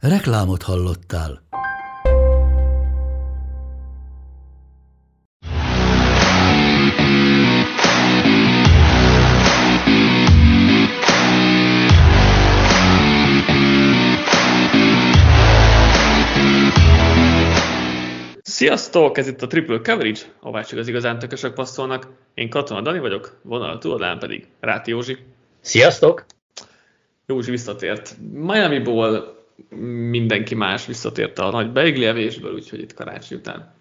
Reklámot hallottál. Sziasztok! Ez itt a Triple Coverage, ahová csak az igazán tökösök passzolnak. Én Katona Dani vagyok, vonal túladán pedig Ráti Józsi. Sziasztok! Józsi visszatért Miami-ból, mindenki más visszatért a nagy beigli evésből, úgyhogy itt karácsony után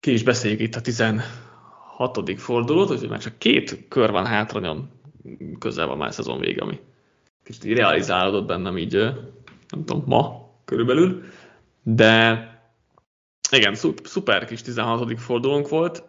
ki is beszéljük itt a 16. fordulót, úgyhogy már csak két kör van hátra, nagyon közel van már szezon vége, ami kicsit így realizálódott bennem így, nem tudom, ma körülbelül, de igen, szuper kis 16. fordulónk volt.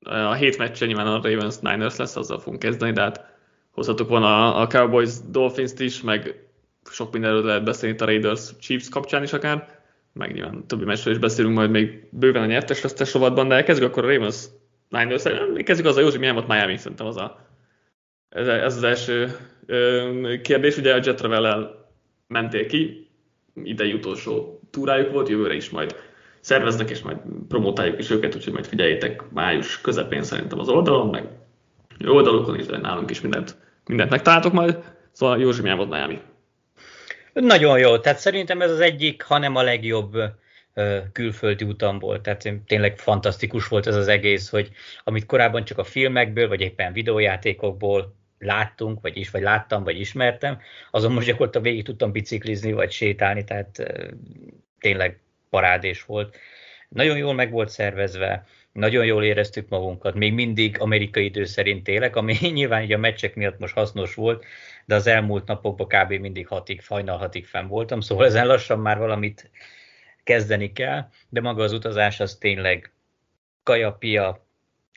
A hét meccsen nyilván a Ravens Niners lesz, azzal fogunk kezdeni, de hát hozhatok volna a Cowboys Dolphins-t is, meg sok mindenről lehet beszélni a Raiders Chiefs kapcsán is akár, meg nyilván többi meccsről is beszélünk majd még bőven a nyertes vesztes rovatban, de kezdjük akkor a Ravens Niners, kezdjük az a Józsi, milyen volt Miami, szerintem az a, ez, ez az első ö, kérdés, ugye a Jet travel mentél ki, idei utolsó túrájuk volt, jövőre is majd szerveznek, és majd promotáljuk is őket, úgyhogy majd figyeljétek május közepén szerintem az oldalon, meg oldalukon is, de nálunk is mindent, mindent megtaláltok majd. Szóval Józsi, milyen volt Miami? Nagyon jó, tehát szerintem ez az egyik, hanem a legjobb külföldi utam volt. Tehát tényleg fantasztikus volt ez az egész, hogy amit korábban csak a filmekből, vagy éppen videójátékokból láttunk, vagy is, vagy láttam, vagy ismertem, azon most gyakorlatilag végig tudtam biciklizni, vagy sétálni, tehát tényleg parádés volt. Nagyon jól meg volt szervezve, nagyon jól éreztük magunkat, még mindig amerikai idő szerint élek, ami nyilván így a meccsek miatt most hasznos volt, de az elmúlt napokban kb. mindig hatig, fajnal hatig fenn voltam, szóval ezen lassan már valamit kezdeni kell, de maga az utazás az tényleg kajapia,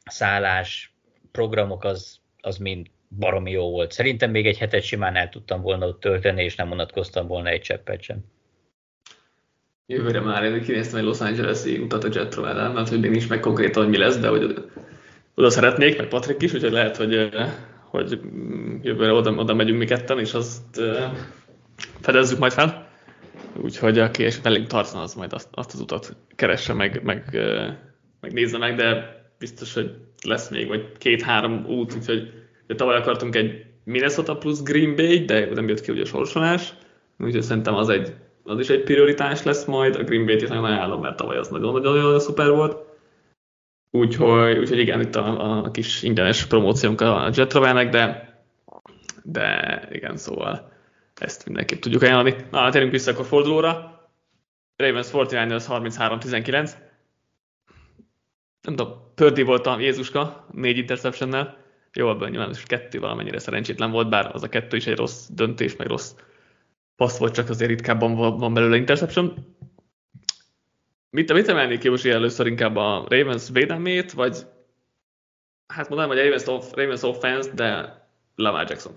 szállás, programok az, az mind baromi jó volt. Szerintem még egy hetet simán el tudtam volna ott tölteni, és nem unatkoztam volna egy cseppet sem. Jövőre már én kinéztem egy Los Angeles-i utat a Jet travel mert hogy én is meg konkrétan, hogy mi lesz, de hogy oda szeretnék, meg Patrik is, úgyhogy lehet, hogy hogy jövőre oda, oda megyünk mi ketten, és azt fedezzük majd fel. Úgyhogy aki esetleg tartana, az majd azt, azt az utat keresse meg, meg, meg nézze meg, de biztos, hogy lesz még, vagy két-három út, úgyhogy tavaly akartunk egy Minnesota plusz Green Bay, de nem jött ki ugye a sorsolás, úgyhogy szerintem az, egy, az is egy prioritás lesz majd, a Green Bay-t is nagyon ajánlom, mert tavaly az nagyon-nagyon szuper volt. Úgyhogy, úgyhogy igen, itt a, a kis ingyenes promóciónk a Jetravelnek, de, de igen, szóval ezt mindenképp tudjuk ajánlani. Na, térjünk vissza akkor fordulóra. Ravens 49ers 33-19. Nem tudom, Pördi volt a Jézuska, négy interceptionnel. Jó, abban nyilván is kettő valamennyire szerencsétlen volt, bár az a kettő is egy rossz döntés, meg rossz passz volt, csak azért ritkábban van belőle interception. Mit, mit emelnék ki Józsi először inkább a Ravens védelmét, vagy hát mondanám, hogy a Ravens, off, Ravens offense, de Lamar jackson.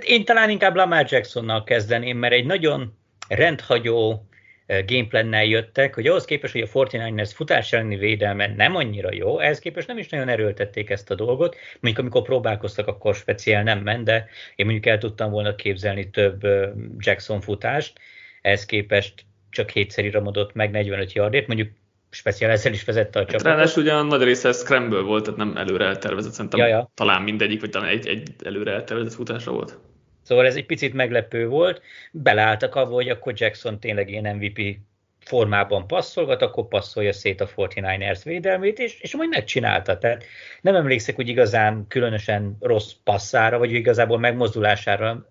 Én talán inkább Lamar Jacksonnal kezdeném, mert egy nagyon rendhagyó gameplannel jöttek, hogy ahhoz képest, hogy a 49ers futás elleni védelme nem annyira jó, ehhez képest nem is nagyon erőltették ezt a dolgot. Mondjuk amikor próbálkoztak, akkor speciál nem ment, de én mondjuk el tudtam volna képzelni több Jackson futást, ehhez képest csak hétszer iramodott meg 45 yardért, mondjuk speciál ezzel is vezette a csapatot. Ráadásul ugyan nagy része scramble volt, tehát nem előre eltervezett, szerintem Jaja. talán mindegyik, vagy talán egy, egy előre eltervezett futásra volt. Szóval ez egy picit meglepő volt, beleálltak abba, hogy akkor Jackson tényleg ilyen MVP formában passzolgat, akkor passzolja szét a 49ers védelmét, és, és majd megcsinálta. Tehát nem emlékszek úgy igazán különösen rossz passzára, vagy igazából megmozdulására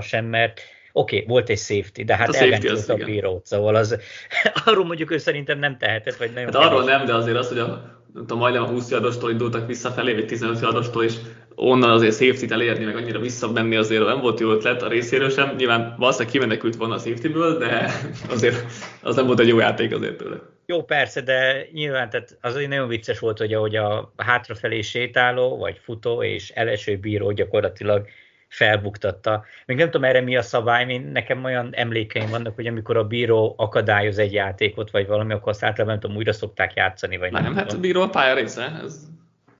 sem, mert Oké, okay, volt egy safety, de hát, hát elgányolt a bírót, szóval az, arról mondjuk ő szerintem nem tehetett, vagy nagyon Hát arról nem, de azért az, hogy a, tudom, majdnem a 20 yardostól indultak visszafelé, vagy 15 yardostól, és onnan azért safety-t elérni, meg annyira visszamenni azért nem volt jó ötlet a részéről sem. Nyilván valószínűleg kimenekült volna a safety-ből, de azért az nem volt egy jó játék azért tőle. Jó, persze, de nyilván tehát az nagyon vicces volt, hogy ahogy a hátrafelé sétáló, vagy futó és eleső bíró gyakorlatilag felbuktatta. Még nem tudom erre mi a szabály, én, nekem olyan emlékeim vannak, hogy amikor a bíró akadályoz egy játékot, vagy valami, akkor azt általában nem tudom, újra szokták játszani, vagy nem. Nem, hát a bíró a pálya része. Ez...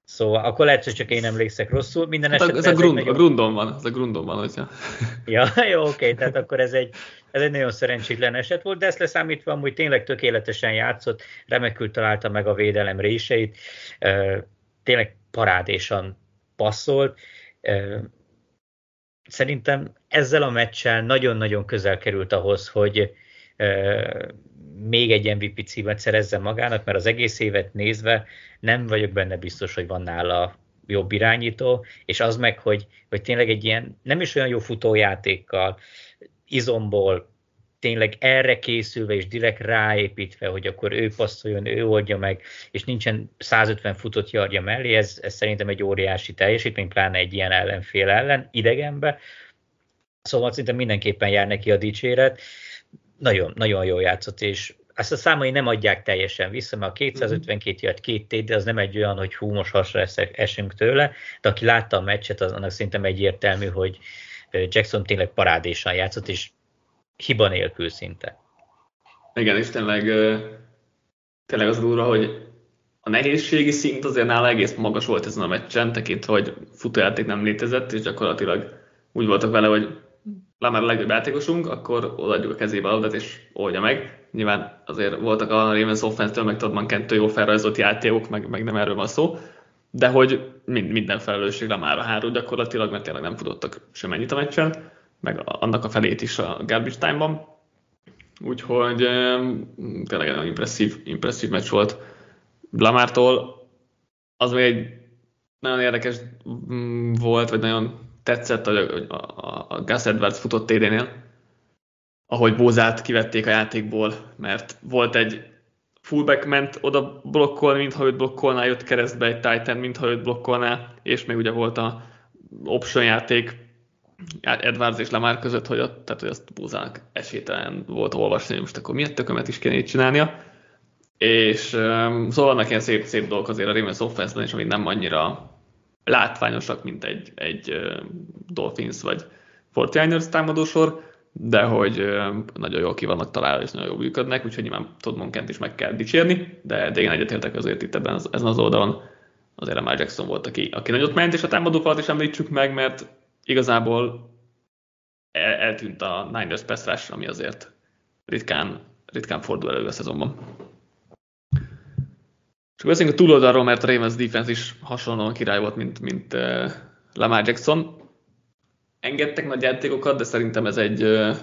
Szóval akkor lehet, hogy csak én emlékszek rosszul. Minden hát esetben ez a, grund, nagyon... a grundon van, ez a grundon van, hogyha... ja, jó, oké, tehát akkor ez egy, ez egy nagyon szerencsétlen eset volt, de ezt leszámítva amúgy tényleg tökéletesen játszott, remekül találta meg a védelem réseit, tényleg parádésan passzolt, szerintem ezzel a meccsel nagyon-nagyon közel került ahhoz, hogy még egy MVP címet szerezzen magának, mert az egész évet nézve nem vagyok benne biztos, hogy van nála jobb irányító, és az meg, hogy, hogy tényleg egy ilyen nem is olyan jó futójátékkal, izomból, tényleg erre készülve és direkt ráépítve, hogy akkor ő passzoljon, ő oldja meg, és nincsen 150 futott jarja mellé, ez, ez szerintem egy óriási teljesítmény, pláne egy ilyen ellenfél ellen, idegenbe. Szóval szerintem mindenképpen jár neki a dicséret. Nagyon, nagyon jól játszott, és ezt a számai nem adják teljesen vissza, mert a 252 jött két tét, de az nem egy olyan, hogy hú, most hasra esünk tőle, de aki látta a meccset, az annak szerintem egyértelmű, hogy Jackson tényleg parádésan játszott, és hiba nélkül szinte. Igen, és tényleg, tényleg az durva, hogy a nehézségi szint azért nála egész magas volt ezen a meccsen, tekintve, hogy futójáték nem létezett, és gyakorlatilag úgy voltak vele, hogy Lamar a legjobb játékosunk, akkor odaadjuk a kezébe a és oldja meg. Nyilván azért voltak a Ravens offense-től, meg Todd Kentől jó felrajzolt játékok, meg, meg nem erről van szó, de hogy mind, minden felelősség Lamarra hárul gyakorlatilag, mert tényleg nem futottak semennyit a meccsen meg annak a felét is a garbage time-ban. Úgyhogy tényleg nagyon impresszív, impresszív meccs volt Blamártól. Az még egy nagyon érdekes mm, volt, vagy nagyon tetszett, hogy a Gus Edwards futott TD-nél, ahogy Bózát kivették a játékból, mert volt egy fullback ment oda blokkolni, mintha őt blokkolná, jött keresztbe egy Titan, mintha őt blokkolná, és még ugye volt a option játék, Edwards és Lamar között, hogy, ott, tehát, hogy azt Búzának esélytelen volt olvasni, most akkor miért tökömet is kéne így csinálnia. És um, szóval vannak ilyen szép, szép dolgok azért a Ravens offense és amik nem annyira látványosak, mint egy, egy uh, Dolphins vagy 49ers támadósor, de hogy uh, nagyon jól ki vannak találva, és nagyon jól működnek, úgyhogy nyilván Todd Monkent is meg kell dicsérni, de, de én egyetértek azért itt ebben ezen az oldalon azért a Jackson volt, aki, aki nagyot ment, és a támadó falat is említsük meg, mert igazából el, eltűnt a Niners pass ami azért ritkán, ritkán fordul elő a szezonban. Csak beszéljünk a túloldalról, mert a Ravens defense is hasonlóan király volt, mint, mint uh, Lamar Jackson. Engedtek nagy játékokat, de szerintem ez egy, uh,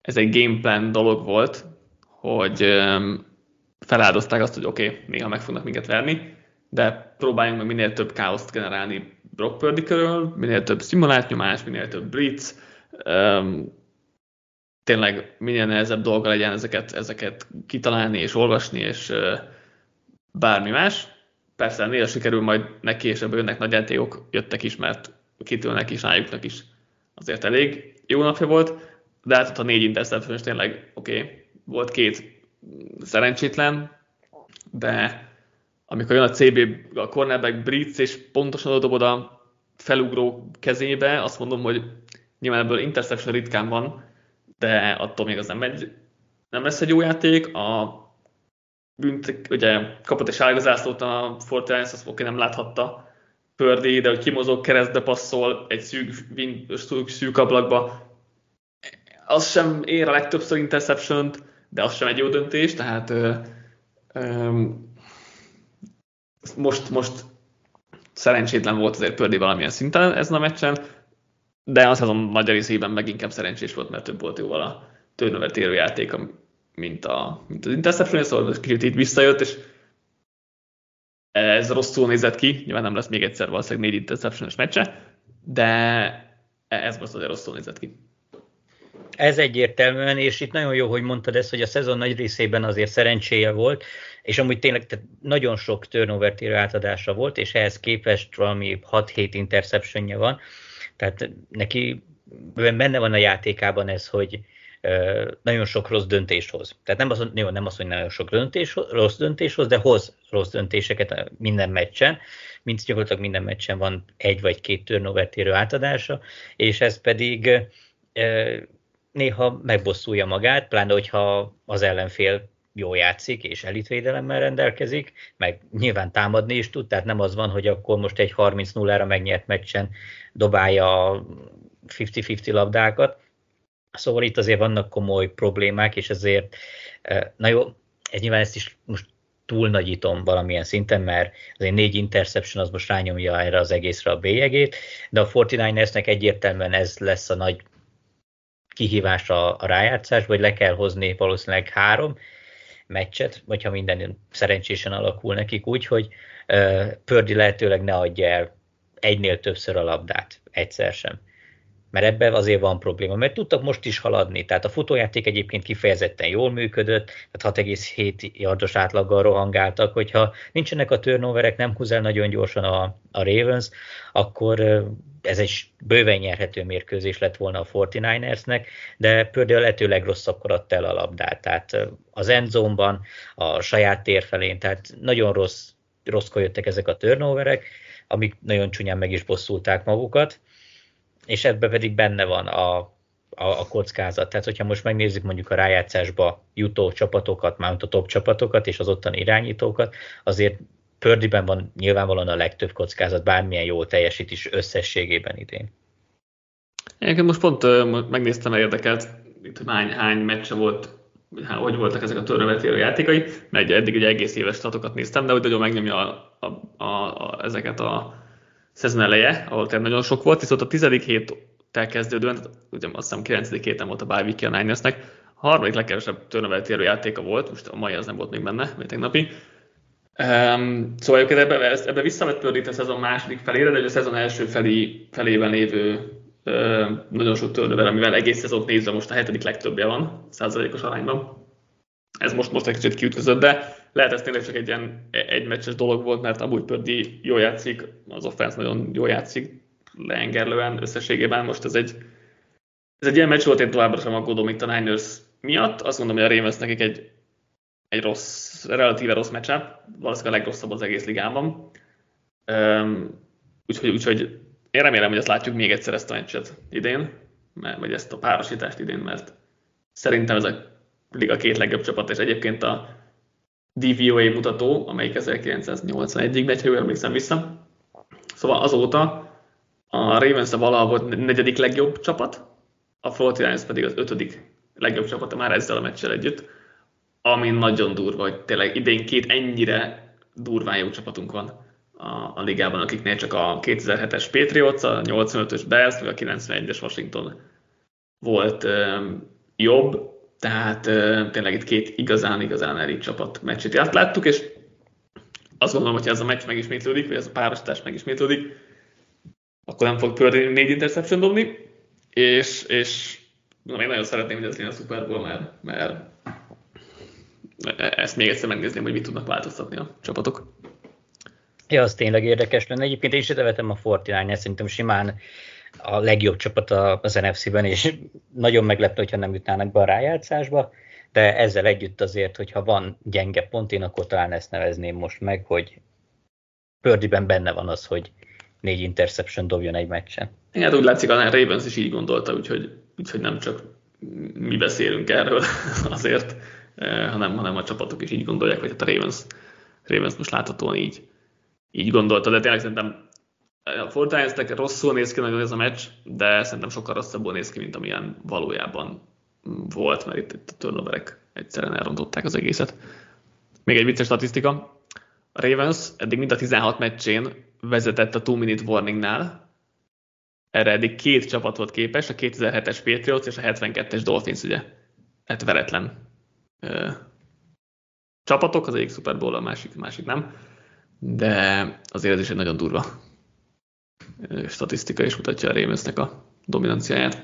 ez egy gameplan dolog volt, hogy um, feláldozták azt, hogy oké, okay, néha meg fognak minket verni, de próbáljunk meg minél több káoszt generálni Brock Purdy körül, minél több szimulált nyomás, minél több blitz, um, tényleg minél nehezebb dolga legyen ezeket, ezeket kitalálni és olvasni, és uh, bármi más. Persze néha sikerül majd neki, és jönnek nagy játékok, jöttek is, mert kitűnnek is, rájuknak is azért elég jó napja volt, de hát ott a négy interception tényleg oké, okay, volt két szerencsétlen, de amikor jön a CB, a cornerback blitz, és pontosan oda dobod a felugró kezébe, azt mondom, hogy nyilván ebből interception ritkán van, de attól még az nem, egy, nem lesz egy jó játék. A bűnt, ugye kapott egy sárga zászlót a Fortnite, azt oké, nem láthatta Pördi, de hogy kimozog, keresztbe passzol egy szűk, szűk, szűk ablakba, az sem ér a legtöbbször interception de az sem egy jó döntés, tehát ö, ö, most, most szerencsétlen volt azért Pördi valamilyen szinten ezen a meccsen, de azt azon nagy részében meg inkább szerencsés volt, mert több volt jóval a turnover térő játék, mint, a, mint az interception, szóval kicsit itt visszajött, és ez rosszul nézett ki, nyilván nem lesz még egyszer valószínűleg négy interception meccse, de ez most azért rosszul nézett ki. Ez egyértelműen, és itt nagyon jó, hogy mondtad ezt, hogy a szezon nagy részében azért szerencséje volt, és amúgy tényleg tehát nagyon sok turnover térő átadása volt, és ehhez képest valami 6-7 interceptionje van, tehát neki benne van a játékában ez, hogy nagyon sok rossz döntést hoz. Tehát nem az, jó, nem az, hogy nagyon sok döntés, rossz döntés hoz, de hoz rossz döntéseket minden meccsen, mint gyakorlatilag minden meccsen van egy vagy két turnover térő átadása, és ez pedig néha megbosszulja magát, pláne hogyha az ellenfél jól játszik, és elitvédelemmel rendelkezik, meg nyilván támadni is tud, tehát nem az van, hogy akkor most egy 30-0-ra megnyert meccsen dobálja 50-50 labdákat. Szóval itt azért vannak komoly problémák, és ezért, na jó, ez nyilván ezt is most túl nagyítom valamilyen szinten, mert azért négy interception az most rányomja erre az egészre a bélyegét, de a 49ersnek egyértelműen ez lesz a nagy kihívás a, a rájátszás, vagy le kell hozni valószínűleg három meccset, vagy ha minden szerencsésen alakul nekik úgy, hogy Pördi lehetőleg ne adja el egynél többször a labdát, egyszer sem mert ebben azért van probléma, mert tudtak most is haladni, tehát a futójáték egyébként kifejezetten jól működött, tehát 6,7 yardos átlaggal rohangáltak, hogyha nincsenek a turnoverek, nem húz el nagyon gyorsan a, a Ravens, akkor ez egy bőven nyerhető mérkőzés lett volna a 49ersnek, de például lehetőleg rosszabbkor adta el a labdát, tehát az endzone a saját tér felén, tehát nagyon rossz, rosszkor jöttek ezek a turnoverek, amik nagyon csúnyán meg is bosszulták magukat, és ebben pedig benne van a, a, a kockázat. Tehát, hogyha most megnézzük mondjuk a rájátszásba jutó csapatokat, már a top csapatokat és az ottani irányítókat, azért Pördiben van nyilvánvalóan a legtöbb kockázat, bármilyen jól teljesít is összességében idén. Én most pont megnéztem, mert érdekelt, itt hány, hány meccse volt, hogy voltak ezek a törövetérő játékai, mert eddig egy egész éves statokat néztem, de hogy nagyon megnyomja a, a, a, a, ezeket a szezon eleje, ahol tényleg nagyon sok volt, viszont a tizedik héttel kezdődően, ugye azt hiszem 9. héten volt a bye week a Ninersnek, a harmadik legkevesebb turnover játéka volt, most a mai az nem volt még benne, vagy tegnapi. Um, szóval egyébként ebbe, ebbe visszavett Pördít a szezon második felére, de a szezon első felé, felében lévő uh, nagyon sok turnover, amivel egész szezont nézve most a hetedik legtöbbje van, százalékos arányban. Ez most, most egy kicsit kiütközött, de lehet ez tényleg csak egy ilyen egy meccses dolog volt, mert amúgy Pördi jól játszik, az offense nagyon jól játszik, leengerlően összességében. Most ez egy, ez egy ilyen meccs volt, én továbbra sem aggódom itt a Niners miatt. Azt mondom, hogy a Ravens nekik egy, egy rossz, relatíve rossz meccsap, valószínűleg a legrosszabb az egész ligában. Úgyhogy, úgyhogy én remélem, hogy ezt látjuk még egyszer ezt a meccset idén, mert, vagy ezt a párosítást idén, mert szerintem ez a liga két legjobb csapat, és egyébként a DVOA mutató, amelyik 1981-ig megy, ha jól emlékszem vissza. Szóval azóta a Ravens a valaha volt negyedik legjobb csapat, a 49 pedig az ötödik legjobb csapata már ezzel a meccsel együtt, ami nagyon durva, hogy tényleg idén két ennyire durván jó csapatunk van a, a ligában, akiknél csak a 2007-es Patriots, a 85-ös Bears, vagy a 91-es Washington volt um, jobb, tehát tényleg itt két igazán-igazán elit csapat meccsét azt láttuk, és azt gondolom, hogy ha ez a meccs megismétlődik, vagy ez a párosítás megismétlődik, akkor nem fog pörni négy interception dobni, és, és na, én nagyon szeretném, hogy ez legyen a Super Bowl, mert, mert ezt még egyszer megnézném, hogy mit tudnak változtatni a csapatok. Ja, az tényleg érdekes lenne. Egyébként én is vetem a Fortinány, szerintem simán a legjobb csapat az NFC-ben, és nagyon meglepő, hogyha nem jutnának be a rájátszásba, de ezzel együtt azért, hogyha van gyenge pont, én akkor talán ezt nevezném most meg, hogy Pördiben benne van az, hogy négy interception dobjon egy meccsen. Hát úgy látszik, a Ravens is így gondolta, úgyhogy, úgyhogy nem csak mi beszélünk erről azért, eh, hanem, hanem a csapatok is így gondolják, vagy hát a Ravens, Ravens most láthatóan így, így gondolta, de tényleg szerintem a Fortnite-nek rosszul néz ki nagyon ez a meccs, de szerintem sokkal rosszabbul néz ki, mint amilyen valójában volt, mert itt, itt a turnoverek egyszerűen elrontották az egészet. Még egy vicces statisztika. A Ravens eddig mind a 16 meccsén vezetett a 2 minute warningnál. Erre eddig két csapat volt képes, a 2007-es Patriots és a 72-es Dolphins, ugye. Hát veretlen ö, csapatok, az egyik Super Bowl, a másik, a másik nem. De azért ez is egy nagyon durva statisztika is mutatja a Ravensnek a dominanciáját.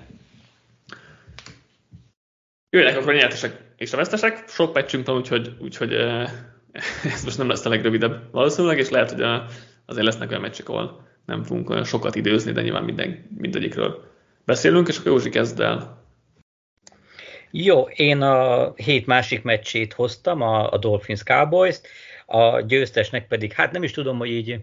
jöjjenek akkor a nyertesek és a vesztesek. Sok pecsünk van, úgyhogy, úgyhogy ez most nem lesz a legrövidebb valószínűleg, és lehet, hogy azért lesznek olyan meccsek, ahol nem fogunk olyan sokat időzni, de nyilván minden, mindegyikről beszélünk, és akkor Józsi kezd el. Jó, én a hét másik meccsét hoztam, a, a Dolphins Cowboys-t, a győztesnek pedig, hát nem is tudom, hogy így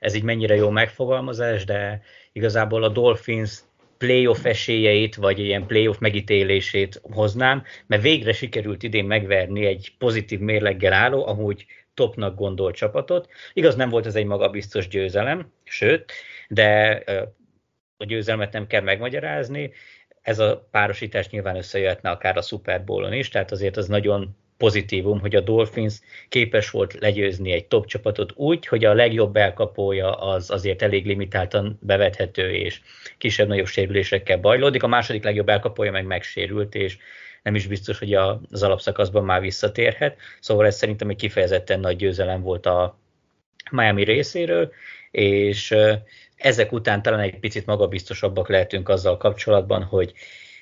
ez így mennyire jó megfogalmazás, de igazából a Dolphins playoff esélyeit, vagy ilyen playoff megítélését hoznám, mert végre sikerült idén megverni egy pozitív mérleggel álló, amúgy topnak gondolt csapatot. Igaz, nem volt ez egy magabiztos győzelem, sőt, de a győzelmet nem kell megmagyarázni, ez a párosítás nyilván összejöhetne akár a Super Bowl-on is, tehát azért az nagyon pozitívum, hogy a Dolphins képes volt legyőzni egy top csapatot úgy, hogy a legjobb elkapója az azért elég limitáltan bevethető, és kisebb-nagyobb sérülésekkel bajlódik. A második legjobb elkapója meg megsérült, és nem is biztos, hogy az alapszakaszban már visszatérhet. Szóval ez szerintem egy kifejezetten nagy győzelem volt a Miami részéről, és ezek után talán egy picit magabiztosabbak lehetünk azzal kapcsolatban, hogy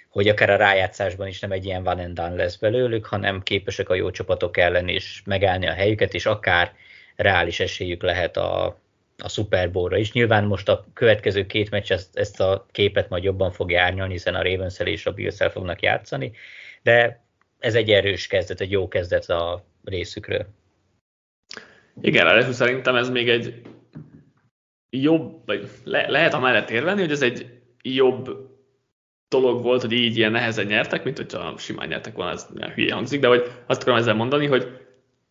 hogy akár a rájátszásban is nem egy ilyen van and done lesz belőlük, hanem képesek a jó csapatok ellen is megállni a helyüket, és akár reális esélyük lehet a, a Super Bowl-ra is. Nyilván most a következő két meccs ezt, ezt a képet majd jobban fogja árnyalni, hiszen a ravens és a bills fognak játszani, de ez egy erős kezdet, egy jó kezdet a részükről. Igen, ráadásul szerintem ez még egy jobb, vagy le, lehet a mellett érvelni, hogy ez egy jobb dolog volt, hogy így ilyen nehezen nyertek, mint hogyha simán nyertek volna, ez hülye hangzik, de hogy azt akarom ezzel mondani, hogy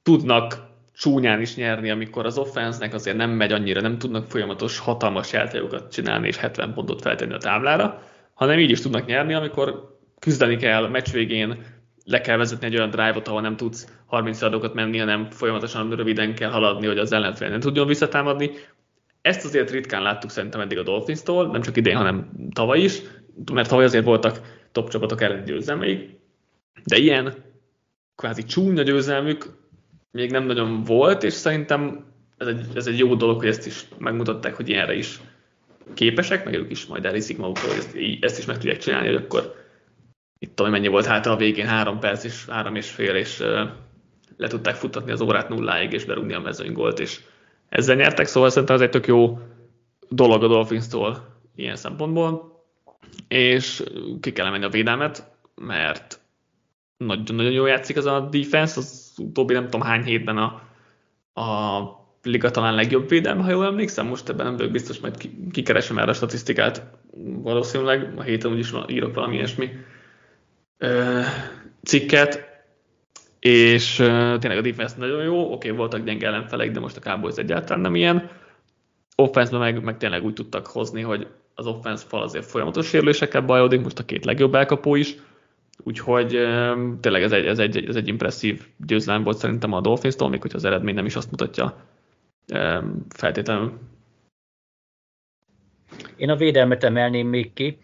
tudnak csúnyán is nyerni, amikor az offensznek azért nem megy annyira, nem tudnak folyamatos hatalmas játékokat csinálni és 70 pontot feltenni a táblára, hanem így is tudnak nyerni, amikor küzdeni kell a meccs végén, le kell vezetni egy olyan drive-ot, ahol nem tudsz 30 adokat menni, hanem folyamatosan röviden kell haladni, hogy az ellenfél nem tudjon visszatámadni. Ezt azért ritkán láttuk szerintem eddig a Dolphins-tól, nem csak idén, hanem tavaly is, mert tavaly azért voltak top csapatok ellen győzelmeik, de ilyen kvázi csúnya győzelmük még nem nagyon volt, és szerintem ez egy, ez egy jó dolog, hogy ezt is megmutatták, hogy ilyenre is képesek, meg ők is majd elhiszik magukról, hogy ezt, ezt is meg tudják csinálni, hogy akkor itt tudom, mennyi volt hátra a végén, három perc és három és fél, és uh, le tudták futtatni az órát nulláig, és berúgni a mezőnygolt, és ezzel nyertek, szóval szerintem ez egy tök jó dolog a Dolphins-tól ilyen szempontból és ki kell menni a védelmet, mert nagyon-nagyon jól játszik ez a defense, az utóbbi nem tudom hány hétben a, a liga talán legjobb védelme, ha jól emlékszem, most ebben nem vagyok biztos, majd kikeresem erre a statisztikát, valószínűleg a héten úgyis írok valami ilyesmi ö, cikket, és ö, tényleg a defense nagyon jó, oké, voltak gyenge ellenfelek, de most a Cowboys egyáltalán nem ilyen. Offense meg, meg tényleg úgy tudtak hozni, hogy az offense fal azért folyamatos sérülésekkel bajodik, most a két legjobb elkapó is, úgyhogy tényleg ez egy, ez egy, ez egy impresszív győzelem volt szerintem a Dolphins-tól, még hogyha az eredmény nem is azt mutatja feltétlenül. Én a védelmet emelném még ki,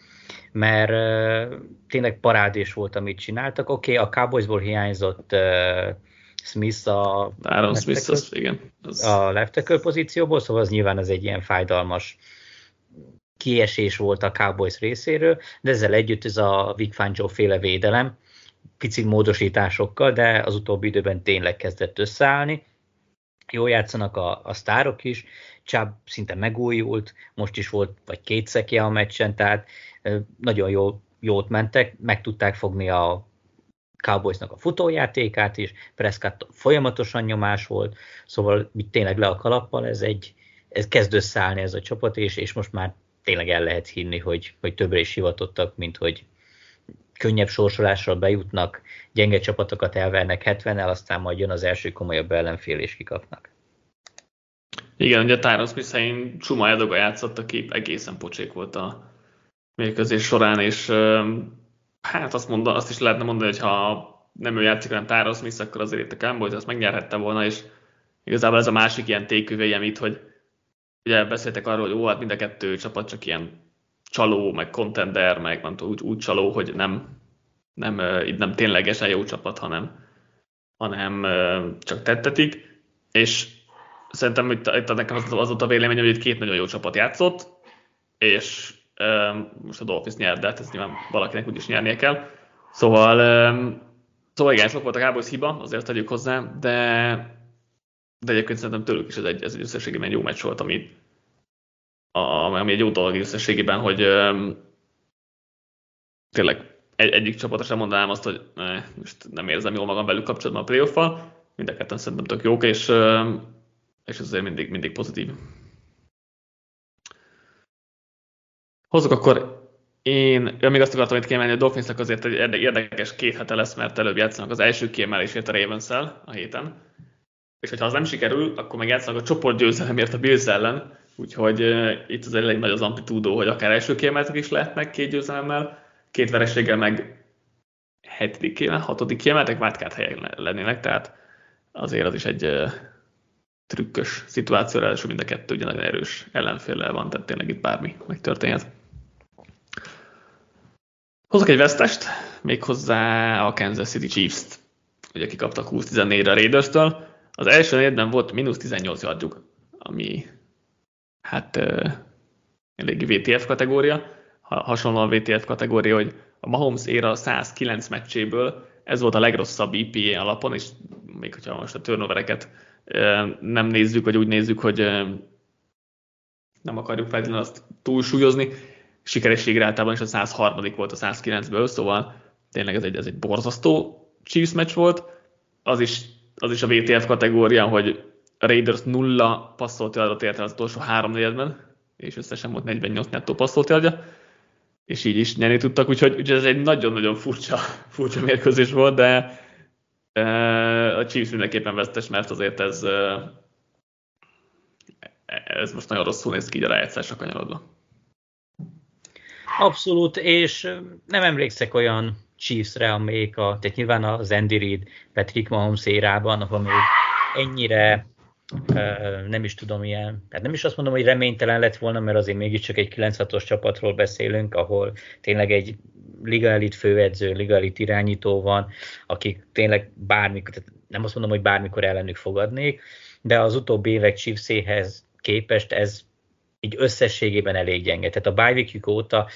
mert uh, tényleg parádés volt, amit csináltak. Oké, okay, a Cowboysból hiányzott uh, Smith a, Aaron Smith, az, igen, az... a left pozícióból, szóval az nyilván ez egy ilyen fájdalmas kiesés volt a Cowboys részéről, de ezzel együtt ez a Vic Fangio féle védelem, pici módosításokkal, de az utóbbi időben tényleg kezdett összeállni. Jól játszanak a, a sztárok is, Csáb szinte megújult, most is volt vagy két szekje a meccsen, tehát nagyon jó, jót mentek, meg tudták fogni a Cowboysnak a futójátékát is, Prescott folyamatosan nyomás volt, szóval mit tényleg le a kalappal, ez egy, ez kezd összeállni ez a csapat, és, és most már tényleg el lehet hinni, hogy, hogy többre is hivatottak, mint hogy könnyebb sorsolással bejutnak, gyenge csapatokat elvernek 70-el, aztán majd jön az első komolyabb ellenfél és kikapnak. Igen, ugye Tyron Smith helyén Csuma Edoga játszott, aki egészen pocsék volt a mérkőzés során, és hát azt, mondta, azt is lehetne mondani, hogy ha nem ő játszik, hanem Tyron Smith, akkor azért itt a Cowboys azt megnyerhette volna, és igazából ez a másik ilyen téküvéjem itt, hogy ugye beszéltek arról, hogy ó, hát mind a kettő csapat csak ilyen csaló, meg contender, meg nem tudom, úgy, úgy csaló, hogy nem, nem, így nem ténylegesen jó csapat, hanem, hanem csak tettetik, és szerintem itt, itt nekem az, az volt a vélemény, hogy itt két nagyon jó csapat játszott, és most a Dolphins nyert, de hát ez nyilván valakinek úgyis nyernie kell. Szóval, szóval igen, sok volt a Cowboys hiba, azért tegyük hozzá, de, de egyébként szerintem tőlük is ez egy, ez egy összességében jó meccs volt, ami, a, ami egy jó dolog összességében, hogy tényleg egy, egyik csapatra sem mondanám azt, hogy ne, most nem érzem jól magam velük kapcsolatban a playoff mind a ketten szerintem tök jók, és, és ez azért mindig, mindig pozitív. Hozzuk akkor én, ja, még azt akartam itt kiemelni, a Dolphinsnak azért egy érdekes két hete lesz, mert előbb játszanak az első kiemelésért a ravens a héten. És hogyha az nem sikerül, akkor meg játszanak a csoport győzelemért a Bills ellen, úgyhogy itt az elég nagy az amplitúdó, hogy akár első kiemeltek is lehetnek két győzelemmel, két vereséggel meg hetedik kiemeltek, hatodik kiemeltek, vádkát helyen lennének, tehát azért az is egy trükkös szituáció, ráadásul mind a kettő ugye nagyon erős ellenféllel van, tehát tényleg itt bármi megtörténhet. Hozok egy vesztest, méghozzá a Kansas City Chiefs-t, ugye kikaptak 20-14-re a Raiders-től. Az első negyedben volt mínusz 18 yardjuk, ami hát uh, elég VTF kategória, ha, hasonló a VTF kategória, hogy a Mahomes éra 109 meccséből ez volt a legrosszabb IPA alapon, és még hogyha most a turnovereket uh, nem nézzük, vagy úgy nézzük, hogy uh, nem akarjuk feltétlenül azt túlsúlyozni, sikerességre általában is a 103. volt a 109-ből, szóval tényleg ez egy, ez egy borzasztó Chiefs meccs volt. Az is, az is a VTF kategória, hogy a Raiders nulla passzolt adott ért az utolsó három negyedben, és összesen volt 48 nettó passzolt és így is nyerni tudtak, úgyhogy, úgyhogy ez egy nagyon-nagyon furcsa, furcsa mérkőzés volt, de e, a Chiefs mindenképpen vesztes, mert azért ez, e, ez most nagyon rosszul néz ki így a rájátszásra kanyarodva. Abszolút, és nem emlékszek olyan Chiefs-re, amelyik a, tehát nyilván az Andy Reid, Patrick Mahomes érában, ahol még ennyire nem is tudom, ilyen, tehát nem is azt mondom, hogy reménytelen lett volna, mert azért mégiscsak egy 96-os csapatról beszélünk, ahol tényleg egy liga elit főedző, liga elit irányító van, akik tényleg bármikor, tehát nem azt mondom, hogy bármikor ellenük fogadnék, de az utóbbi évek Chiefséhez képest ez így összességében elég gyenge. Tehát a bye óta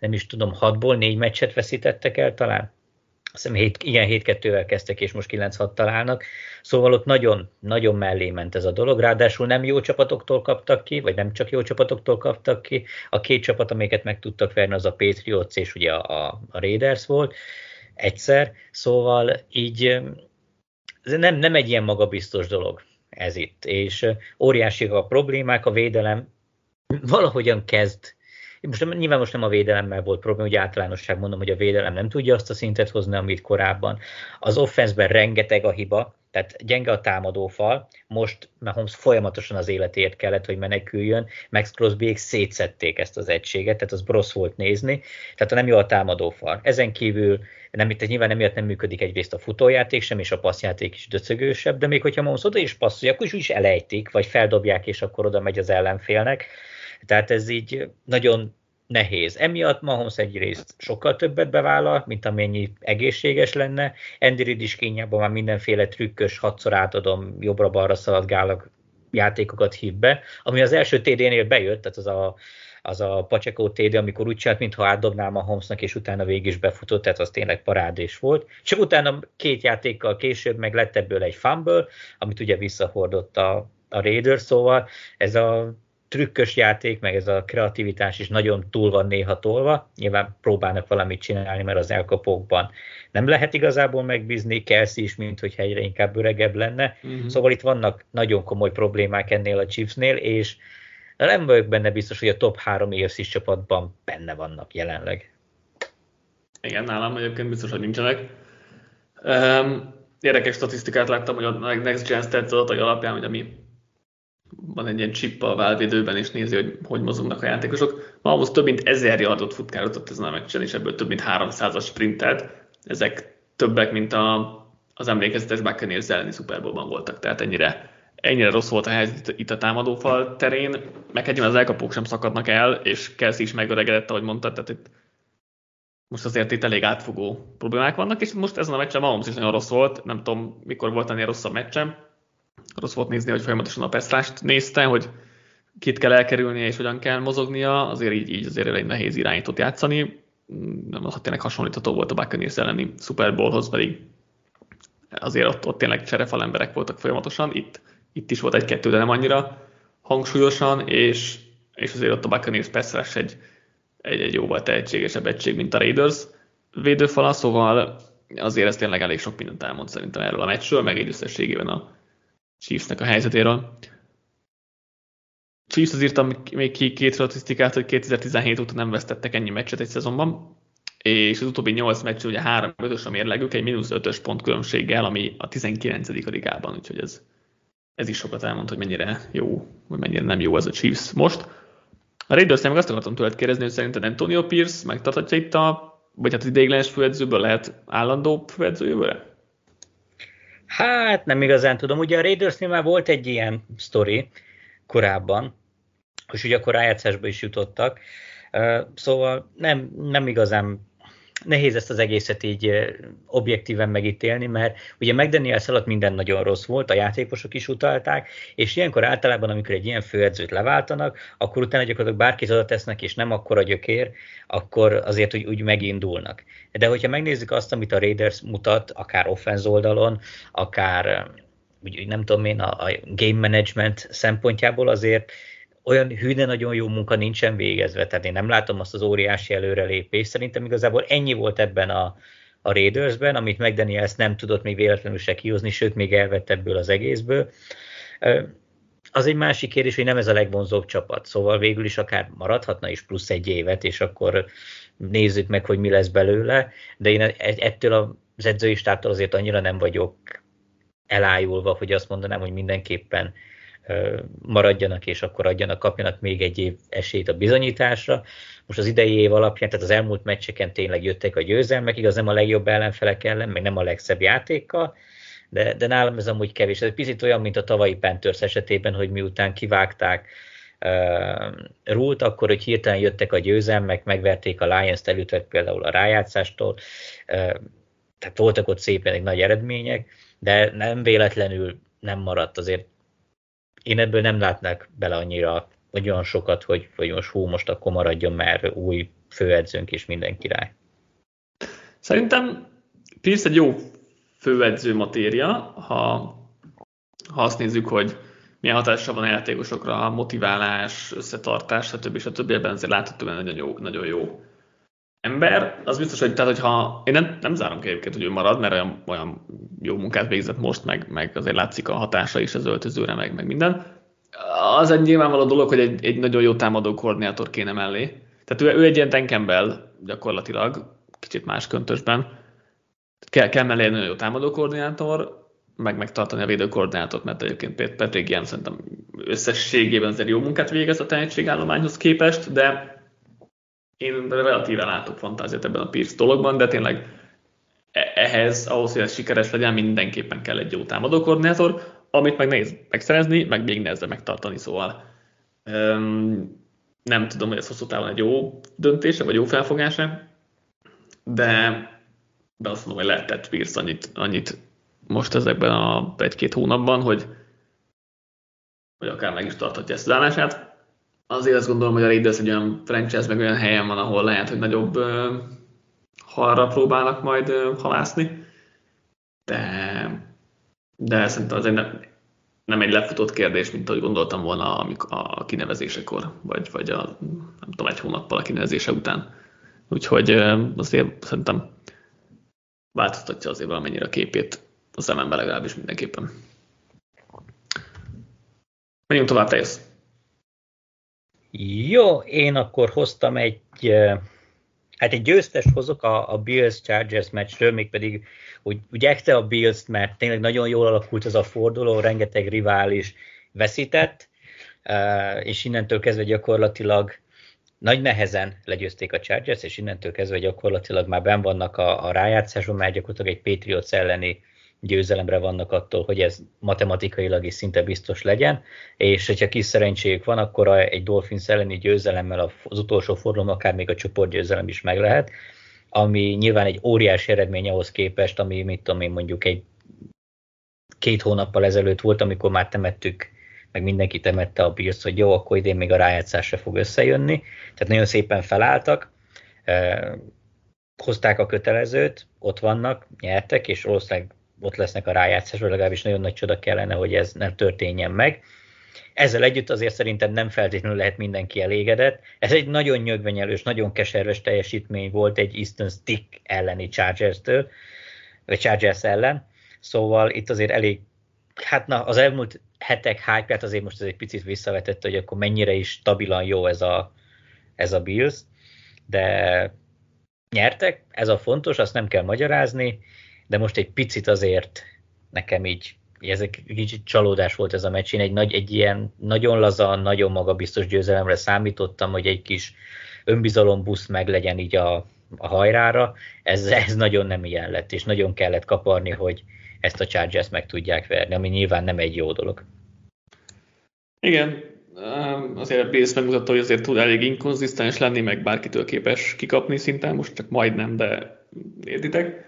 nem is tudom, hatból négy meccset veszítettek el talán. Azt hiszem, hét, igen, 7-2-vel kezdtek, és most 9-6 találnak. Szóval ott nagyon, nagyon mellé ment ez a dolog. Ráadásul nem jó csapatoktól kaptak ki, vagy nem csak jó csapatoktól kaptak ki. A két csapat, amiket meg tudtak verni, az a Patriots és ugye a, a Raiders volt egyszer. Szóval így ez nem, nem egy ilyen magabiztos dolog ez itt. És óriási a problémák, a védelem valahogyan kezd most nem, nyilván most nem a védelemmel volt probléma, hogy általánosság mondom, hogy a védelem nem tudja azt a szintet hozni, amit korábban. Az offenszben rengeteg a hiba, tehát gyenge a támadófal, most Mahomes folyamatosan az életért kellett, hogy meneküljön, Max crosby szétszették ezt az egységet, tehát az brosz volt nézni, tehát nem jó a támadófal. Ezen kívül nem, tehát nyilván emiatt nem működik egyrészt a futójáték sem, és a passzjáték is döcögősebb, de még hogyha Mahomes oda is passzolja, akkor is, is elejtik, vagy feldobják, és akkor oda megy az ellenfélnek. Tehát ez így nagyon nehéz. Emiatt Mahomes egyrészt sokkal többet bevállal, mint amennyi egészséges lenne. Andy Reid is kényában már mindenféle trükkös, hatszor átadom, jobbra-balra szaladgálok játékokat hív be, ami az első TD-nél bejött, tehát az a, az a Pacheco TD, amikor úgy csinált, mintha átdobnál Mahomesnak, és utána végig is befutott, tehát az tényleg parádés volt. Csak utána két játékkal később meg lett ebből egy fumble, amit ugye visszahordott a, a Raiders, szóval ez a trükkös játék, meg ez a kreativitás is nagyon túl van néha tolva. Nyilván próbálnak valamit csinálni, mert az elkapókban nem lehet igazából megbízni, Kelsey is, mint hogy egyre inkább öregebb lenne. Uh-huh. Szóval itt vannak nagyon komoly problémák ennél a Chiefsnél, és nem vagyok benne biztos, hogy a top 3 AFC csapatban benne vannak jelenleg. Igen, nálam egyébként biztos, hogy nincsenek. Um, érdekes statisztikát láttam, hogy a Next Gen Stats adatai alapján, hogy ami van egy ilyen chip a válvédőben, és nézi, hogy hogy mozognak a játékosok. Mahomes több mint ezer yardot futkározott ezen a meccsen, és ebből több mint 300-as sprintelt. Ezek többek, mint a, az emlékezetes Buccaneers elleni Super Bowl-ban voltak, tehát ennyire, ennyire rossz volt a helyzet itt a támadófal terén, meg egyébként az elkapók sem szakadnak el, és Kelsey is megöregedett, ahogy mondtad, tehát itt most azért itt elég átfogó problémák vannak, és most ezen a meccsen Mahomes is nagyon rossz volt, nem tudom, mikor volt ennél rosszabb meccsem, rossz volt nézni, hogy folyamatosan a peszlást nézte, hogy kit kell elkerülnie és hogyan kell mozognia, azért így, így azért elég nehéz irányítót játszani. nem az tényleg hasonlítható volt a Buccaneers elleni Super Bowlhoz, pedig azért ott, ott tényleg cserefal emberek voltak folyamatosan, itt, itt is volt egy-kettő, de nem annyira hangsúlyosan, és, és azért ott a Buccaneers persze egy, egy, egy jóval tehetségesebb egység, mint a Raiders védőfala, szóval azért ez tényleg elég sok mindent elmond szerintem erről a meccsről, meg egy összességében a Chiefsnek a helyzetéről. Chiefs az írtam még ki két statisztikát, hogy 2017 óta nem vesztettek ennyi meccset egy szezonban, és az utóbbi 8 meccs ugye 3 5 a mérlegük, egy mínusz 5-ös pont különbséggel, ami a 19. ligában, úgyhogy ez, ez is sokat elmond, hogy mennyire jó, vagy mennyire nem jó ez a Chiefs most. A raiders meg azt akartam tőled kérdezni, hogy szerinted Antonio Pierce megtarthatja itt a, vagy hát ideiglenes főedzőből lehet állandó főedző jövőre? Hát nem igazán tudom. Ugye a Raidersnél már volt egy ilyen sztori korábban, és ugye akkor rájátszásba is jutottak. Szóval nem, nem igazán nehéz ezt az egészet így objektíven megítélni, mert ugye McDaniels alatt minden nagyon rossz volt, a játékosok is utalták, és ilyenkor általában, amikor egy ilyen főedzőt leváltanak, akkor utána gyakorlatilag bárkit oda tesznek, és nem akkor a gyökér, akkor azért úgy, úgy megindulnak. De hogyha megnézzük azt, amit a Raiders mutat, akár offenz oldalon, akár úgy, nem tudom én, a, a game management szempontjából azért olyan hűne nagyon jó munka nincsen végezve, tehát én nem látom azt az óriási előrelépést. Szerintem igazából ennyi volt ebben a, a Raidersben, amit McDaniels nem tudott még véletlenül se kihozni, sőt, még elvett ebből az egészből. Az egy másik kérdés, hogy nem ez a legvonzóbb csapat, szóval végül is akár maradhatna is plusz egy évet, és akkor nézzük meg, hogy mi lesz belőle, de én e-, ettől az edzői stábtól azért annyira nem vagyok elájulva, hogy azt mondanám, hogy mindenképpen maradjanak, és akkor adjanak, kapjanak még egy év esélyt a bizonyításra. Most az idei év alapján, tehát az elmúlt meccseken tényleg jöttek a győzelmek, igaz nem a legjobb ellenfelek ellen, meg nem a legszebb játékkal, de, de nálam ez amúgy kevés. Ez egy picit olyan, mint a tavalyi Panthers esetében, hogy miután kivágták uh, Rult, akkor, hogy hirtelen jöttek a győzelmek, megverték a Lions-t, elüttek például a rájátszástól, uh, tehát voltak ott szépen egy nagy eredmények, de nem véletlenül nem maradt azért én ebből nem látnák bele annyira, vagy olyan sokat, hogy, hogy most hú, most akkor maradjon már új főedzőnk és minden király. Szerintem Pierce egy jó főedző matéria, ha, ha azt nézzük, hogy milyen hatással van a játékosokra, motiválás, összetartás, stb. stb. Ebben azért látható, hogy nagyon jó, nagyon jó ember. Az biztos, hogy tehát, hogyha én nem, nem zárom ki egyébként, hogy ő marad, mert olyan, olyan jó munkát végzett most, meg, meg azért látszik a hatása is az öltözőre, meg, meg minden. Az egy nyilvánvaló dolog, hogy egy, egy nagyon jó támadó koordinátor kéne mellé. Tehát ő, ő egy ilyen tenkembel gyakorlatilag, kicsit más köntösben. Kell, kell mellé egy nagyon jó támadó koordinátor, meg megtartani a védőkoordinátort, mert egyébként Patrick Ilyen szerintem összességében azért jó munkát végez a tehetségállományhoz képest, de én relatíve látok fantáziát ebben a Pierce dologban, de tényleg e- ehhez, ahhoz, hogy ez sikeres legyen, mindenképpen kell egy jó támadó koordinátor, amit meg nehéz megszerezni, meg még nehezebb megtartani, szóval um, nem tudom, hogy ez hosszú távon egy jó döntése, vagy jó felfogása, de, de azt mondom, hogy lehetett Pierce annyit, annyit most ezekben a egy-két hónapban, hogy, hogy akár meg is tarthatja ezt az állását azért azt gondolom, hogy a Raiders egy olyan franchise, meg olyan helyen van, ahol lehet, hogy nagyobb uh, halra próbálnak majd uh, halászni, de, de szerintem azért nem, nem egy lefutott kérdés, mint ahogy gondoltam volna amikor a kinevezésekor, vagy, vagy a, nem tudom, egy hónappal a kinevezése után. Úgyhogy uh, azért szerintem változtatja azért valamennyire a képét a szemembe legalábbis mindenképpen. Menjünk tovább, te jössz. Jó, én akkor hoztam egy, hát egy győztest hozok a, a Bills-Chargers meccsről, mégpedig úgy, úgy ekte a bills mert tényleg nagyon jól alakult az a forduló, rengeteg rivális veszített, és innentől kezdve gyakorlatilag nagy nehezen legyőzték a Chargers, és innentől kezdve gyakorlatilag már ben vannak a, a rájátszásban, mert gyakorlatilag egy Patriots elleni győzelemre vannak attól, hogy ez matematikailag is szinte biztos legyen, és hogyha kis szerencséjük van, akkor egy Dolphins elleni győzelemmel az utolsó fordulón akár még a csoportgyőzelem is meg lehet, ami nyilván egy óriási eredmény ahhoz képest, ami mit tudom én mondjuk egy két hónappal ezelőtt volt, amikor már temettük, meg mindenki temette a bírsz, hogy jó, akkor idén még a rájátszás se fog összejönni. Tehát nagyon szépen felálltak. hozták a kötelezőt, ott vannak, nyertek, és valószínűleg ott lesznek a rájátszásban, legalábbis nagyon nagy csoda kellene, hogy ez nem történjen meg. Ezzel együtt azért szerintem nem feltétlenül lehet mindenki elégedett. Ez egy nagyon nyögvenyelős, nagyon keserves teljesítmény volt egy Easton Stick elleni Chargers-től, vagy Chargers ellen. Szóval itt azért elég, hát na, az elmúlt hetek hype azért most ez egy picit visszavetett, hogy akkor mennyire is stabilan jó ez a, ez a Bills, de nyertek, ez a fontos, azt nem kell magyarázni, de most egy picit azért nekem így ez egy kicsit csalódás volt ez a meccs. Én egy, nagy, egy ilyen nagyon laza, nagyon magabiztos győzelemre számítottam, hogy egy kis önbizalombusz meg legyen így a, a hajrára. Ez, ez nagyon nem ilyen lett, és nagyon kellett kaparni, hogy ezt a Chargers meg tudják verni, ami nyilván nem egy jó dolog. Igen, azért a Bills megmutatta, hogy azért tud elég inkonzisztens lenni, meg bárkitől képes kikapni szinten, most csak majdnem, de értitek.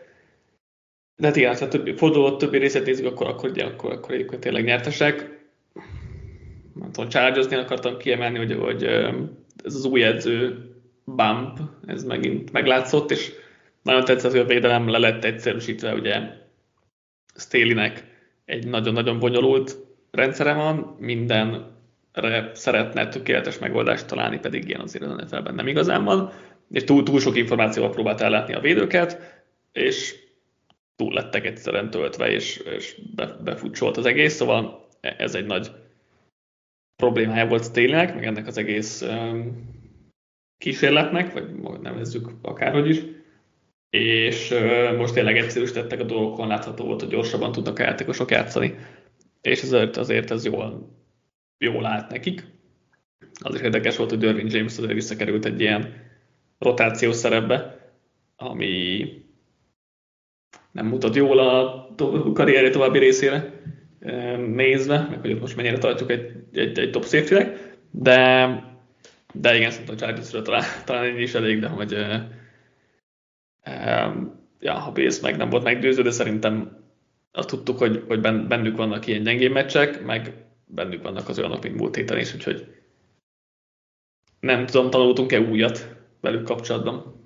Hát igen, ha többi, forduló többi részét nézzük, akkor, akkor, ugye, akkor, akkor egyébként tényleg nyertesek. Nem tudom, chargers akartam kiemelni, hogy, hogy ez az új edző bump, ez megint meglátszott, és nagyon tetszett, hogy a védelem le lett egyszerűsítve, ugye Stélinek egy nagyon-nagyon bonyolult rendszere van, mindenre szeretne tökéletes megoldást találni, pedig ilyen azért az NFL-ben nem igazán van, és túl, túl sok információval próbált ellátni a védőket, és túl lettek egyszerűen töltve, és, és befutcsolt az egész, szóval ez egy nagy problémája volt tényleg, meg ennek az egész um, kísérletnek, vagy nevezzük akárhogy is, és uh, most tényleg egyszerűsítettek a dolgokon, látható volt, hogy gyorsabban tudnak a játékosok játszani, és azért, azért ez jól, jól állt nekik. Az is érdekes volt, hogy Dervin James azért visszakerült egy ilyen rotációs szerepbe, ami nem mutat jól a karrierje további részére nézve, meg hogy most mennyire tartjuk egy, egy, egy top safety de, de igen, szerintem a chargers talán, talán egy is elég, de hogy ja, ha Bills meg nem volt meggyőző, de szerintem azt tudtuk, hogy, hogy bennük vannak ilyen gyengébb meccsek, meg bennük vannak az olyanok, mint múlt héten is, úgyhogy nem tudom, tanultunk-e újat velük kapcsolatban.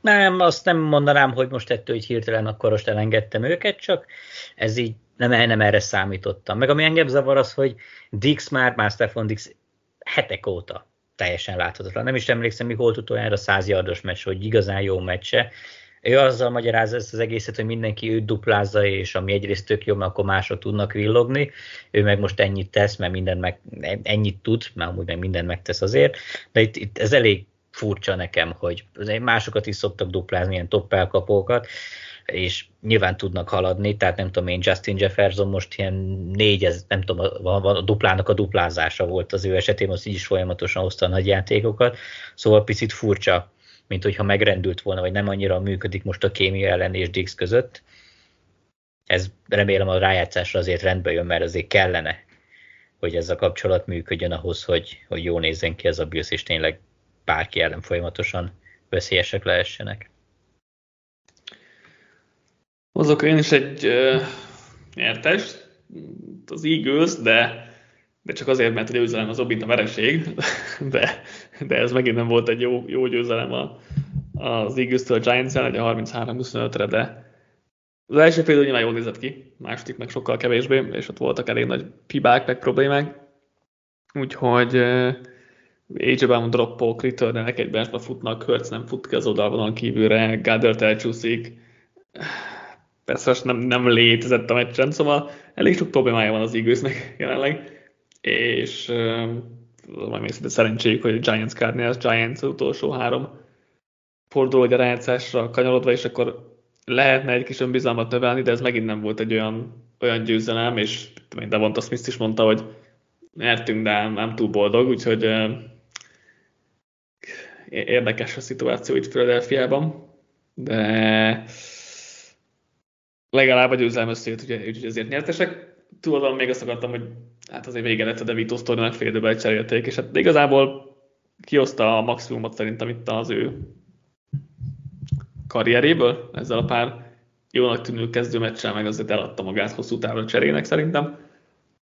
Nem, azt nem mondanám, hogy most ettől így hirtelen akkor most elengedtem őket, csak ez így nem, nem erre számítottam. Meg ami engem zavar az, hogy Dix már, már Dix hetek óta teljesen láthatatlan. Nem is emlékszem, mi volt utoljára száz yardos meccs, hogy igazán jó meccse. Ő azzal magyarázza ezt az egészet, hogy mindenki őt duplázza, és ami egyrészt tök jó, mert akkor mások tudnak villogni. Ő meg most ennyit tesz, mert minden meg, ennyit tud, mert amúgy meg mindent megtesz azért. De itt, itt ez elég furcsa nekem, hogy másokat is szoktak duplázni, ilyen top elkapókat, és nyilván tudnak haladni, tehát nem tudom én, Justin Jefferson most ilyen négy, ez, nem tudom, a, a duplának a duplázása volt az ő esetében, az így is folyamatosan hozta a nagy játékokat, szóval picit furcsa, mint hogyha megrendült volna, vagy nem annyira működik most a kémia ellen és Dix között. Ez remélem a rájátszásra azért rendbe jön, mert azért kellene, hogy ez a kapcsolat működjön ahhoz, hogy, hogy jó nézzen ki ez a Bills, és tényleg bárki ellen folyamatosan veszélyesek lehessenek. Hozok én is egy uh, az Eagles, de, de csak azért, mert a győzelem az obint a vereség, de, de ez megint nem volt egy jó, jó győzelem a, az Eagles-től a Giants-en, a 33-25-re, de az első fél nyilván jól nézett ki, második meg sokkal kevésbé, és ott voltak elég nagy pibák, meg problémák. Úgyhogy AJ Brown droppok, returnenek egymásba futnak, Hurts nem fut ki az oldalvonal kívülre, Goddard elcsúszik. Persze nem, nem létezett a meccsen, szóval elég sok problémája van az Eaglesnek jelenleg, és majd még szerencséjük, hogy Giants Cardinals, Giants utolsó három forduló a rájátszásra kanyarodva, és akkor lehetne egy kis önbizalmat növelni, de ez megint nem volt egy olyan, olyan győzelem, és Devonta Smith is mondta, hogy nyertünk, de nem túl boldog, úgyhogy érdekes a szituáció itt Philadelphia-ban, de legalább a győzelem összejött, úgyhogy ezért nyertesek. Tudom, még azt akartam, hogy hát azért vége lett a DeVito sztorinak, fél időben cserélték, és hát igazából kihozta a maximumot szerintem itt az ő karrieréből, ezzel a pár jónak tűnő kezdőmeccsel, meg azért eladta magát hosszú távra cserének szerintem.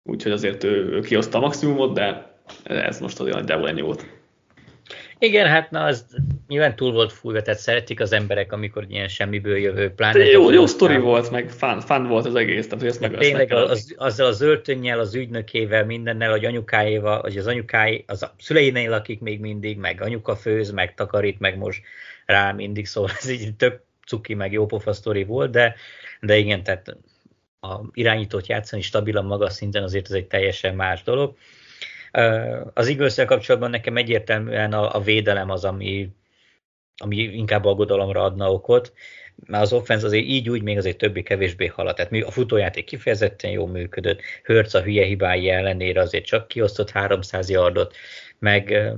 Úgyhogy azért ő, ő kihozta a maximumot, de ez most azért nagyjából ennyi volt. Igen, hát na, az nyilván túl volt fújva, tehát szeretik az emberek, amikor ilyen semmiből jövő pláne. Jó, jó sztori volt, meg fun, fun volt az egész, tehát hogy ezt meg Tényleg az, az, azzal az öltönnyel, az ügynökével, mindennel, hogy anyukáéval, vagy az anyukái, az a szüleinél lakik még mindig, meg anyuka főz, meg takarít, meg most rá mindig, szóval ez így tök cuki, meg jó pofa sztori volt, de, de igen, tehát a irányítót játszani stabilan magas szinten azért ez egy teljesen más dolog. Az eagles kapcsolatban nekem egyértelműen a, a védelem az, ami, ami inkább aggodalomra adna okot, mert az offense azért így úgy még azért többi-kevésbé halad. Tehát a futójáték kifejezetten jól működött, Hörc a hülye hibái ellenére azért csak kiosztott 300 yardot, meg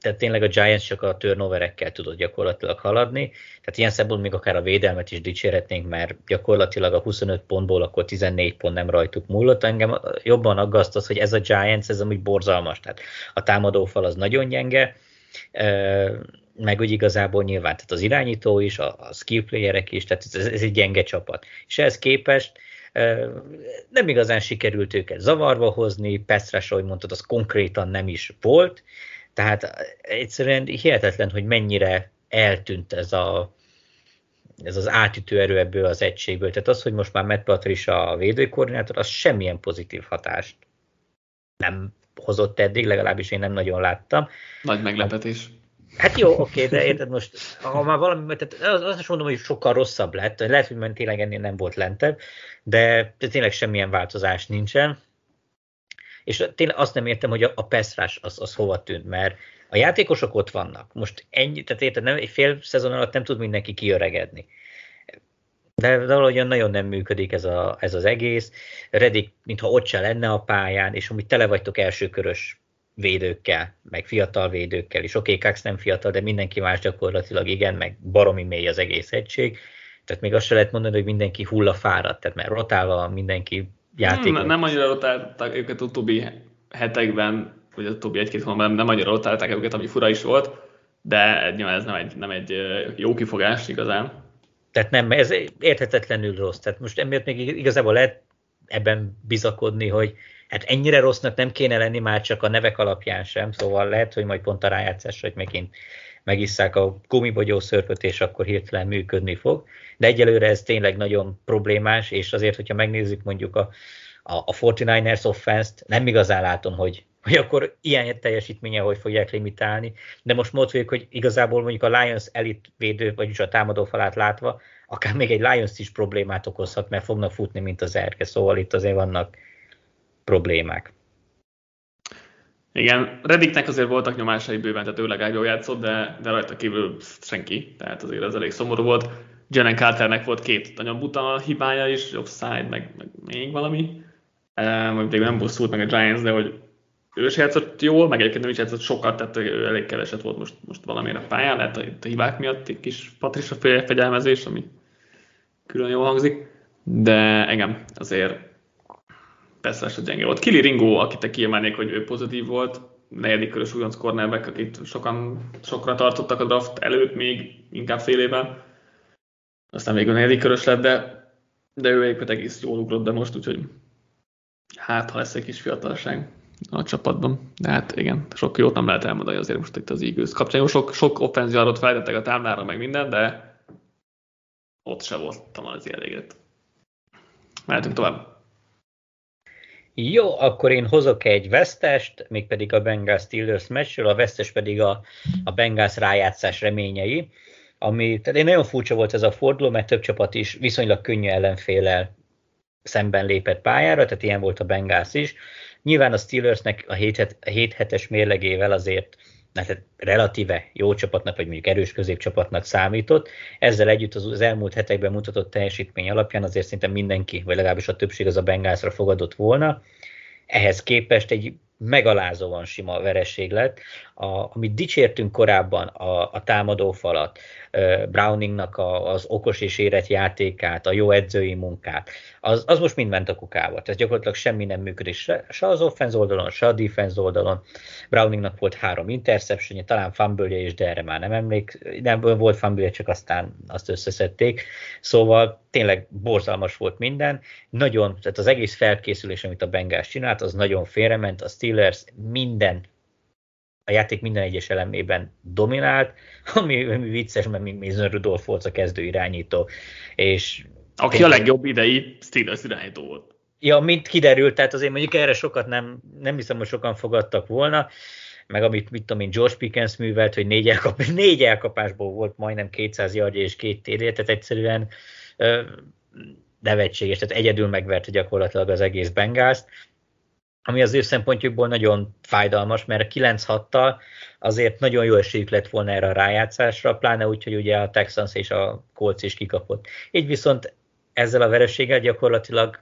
tehát tényleg a Giants csak a turnoverekkel tudott gyakorlatilag haladni, tehát ilyen szempontból még akár a védelmet is dicsérhetnénk, mert gyakorlatilag a 25 pontból akkor 14 pont nem rajtuk múlott. Engem jobban aggaszt az, hogy ez a Giants, ez amúgy borzalmas, tehát a támadófal az nagyon gyenge, meg úgy igazából nyilván, tehát az irányító is, a, a skill playerek is, tehát ez, ez egy gyenge csapat. És ehhez képest nem igazán sikerült őket zavarba hozni, Pestre, ahogy mondtad, az konkrétan nem is volt, tehát egyszerűen hihetetlen, hogy mennyire eltűnt ez, a, ez az átütő erő ebből az egységből. Tehát az, hogy most már Matt Patricia a védőkoordinátor, az semmilyen pozitív hatást nem hozott eddig, legalábbis én nem nagyon láttam. Nagy meglepetés. Hát jó, oké, de érted most, ha már valami, tehát azt is mondom, hogy sokkal rosszabb lett, lehet, hogy tényleg ennél nem volt lentebb, de tényleg semmilyen változás nincsen és tényleg azt nem értem, hogy a, a Pestrás az, az hova tűnt, mert a játékosok ott vannak. Most ennyi, tehát érted, nem, egy fél szezon alatt nem tud mindenki kiöregedni. De valahogyan nagyon nem működik ez, a, ez az egész. Redik, mintha ott se lenne a pályán, és amúgy tele vagytok elsőkörös védőkkel, meg fiatal védőkkel is. Oké, okay, nem fiatal, de mindenki más gyakorlatilag igen, meg baromi mély az egész egység. Tehát még azt se lehet mondani, hogy mindenki hulla fáradt, tehát mert rotálva mindenki játék. Nem, nem annyira rotálták őket utóbbi hetekben, vagy az utóbbi egy-két hónapban nem annyira rotálták őket, ami fura is volt, de nyilván ez nem egy, nem egy jó kifogás igazán. Tehát nem, ez érthetetlenül rossz. Tehát most emiatt még igazából lehet ebben bizakodni, hogy hát ennyire rossznak nem kéne lenni már csak a nevek alapján sem, szóval lehet, hogy majd pont a rájátszás, hogy megint megisszák a gumibogyó szörpöt, és akkor hirtelen működni fog. De egyelőre ez tényleg nagyon problémás, és azért, hogyha megnézzük mondjuk a, a, a 49ers offense-t, nem igazán látom, hogy, hogy akkor ilyen teljesítménye hogy fogják limitálni, de most mondjuk, hogy igazából mondjuk a Lions elit védő, vagyis a támadó falát látva, akár még egy Lions is problémát okozhat, mert fognak futni, mint az erke, szóval itt azért vannak problémák. Igen, Reddicknek azért voltak nyomásai bőven, tehát ő legalább jól játszott, de, de rajta kívül senki, tehát azért az elég szomorú volt. Jalen Carternek volt két nagyon buta hibája is, offside, meg, meg még valami. E, majd még nem bosszult meg a Giants, de hogy ő se játszott jól, meg egyébként nem is játszott sokat, tehát ő elég keveset volt most, most valamire a pályán, lehet a, a hibák miatt egy kis Patricia fegyelmezés, ami külön jól hangzik, de igen, azért persze gyenge volt. Kili Ringo, akit kiemelnék, hogy ő pozitív volt, negyedik körös újonc cornerback, akit sokan sokra tartottak a draft előtt, még inkább fél évben. Aztán végül negyedik körös lett, de, de ő egyébként egész jól ugrott be most, úgyhogy hát, ha lesz egy kis fiatalság a csapatban. De hát igen, sok jót nem lehet elmondani azért most itt az Eagles kapcsán. Sok, sok offenzionatot fejtettek a táblára, meg minden, de ott se voltam az elégedett. Mehetünk tovább. Jó, akkor én hozok egy vesztest, mégpedig a Bengals Steelers meccsről, a vesztes pedig a, a Bengals rájátszás reményei, ami, tehát nagyon furcsa volt ez a forduló, mert több csapat is viszonylag könnyű ellenfélel szemben lépett pályára, tehát ilyen volt a Bengals is. Nyilván a Steelersnek a 7, 7 hetes mérlegével azért hát relatíve jó csapatnak, vagy mondjuk erős középcsapatnak számított. Ezzel együtt az, az elmúlt hetekben mutatott teljesítmény alapján azért szinte mindenki, vagy legalábbis a többség az a Bengálsra fogadott volna. Ehhez képest egy megalázóan sima vereség lett. A, amit dicsértünk korábban, a, a támadófalat, Browningnak a, az okos és érett játékát, a jó edzői munkát, az, az most mind ment a kukába. Tehát gyakorlatilag semmi nem működik se, se az offense oldalon, se a defense oldalon. Browningnak volt három interception talán fumble is, de erre már nem emlék, nem volt fumble csak aztán azt összeszedték. Szóval tényleg borzalmas volt minden. Nagyon, tehát az egész felkészülés, amit a Bengals csinált, az nagyon félrement. A Steelers minden a játék minden egyes elemében dominált, ami, ami vicces, mert még Mason Rudolph volt a kezdő irányító. És Aki tényleg, a legjobb idei Steelers irányító volt. Ja, mint kiderült, tehát azért mondjuk erre sokat nem, nem hiszem, hogy sokan fogadtak volna, meg amit, mit tudom én, George Pickens művelt, hogy négy, elkap, négy elkapásból volt majdnem 200 yardja és két TD, tehát egyszerűen ö, nevetséges, tehát egyedül megverte gyakorlatilag az egész Bengals, ami az ő szempontjukból nagyon fájdalmas, mert a 9-6-tal azért nagyon jó esélyük lett volna erre a rájátszásra, pláne úgy, hogy ugye a Texans és a Colts is kikapott. Így viszont ezzel a vereséggel gyakorlatilag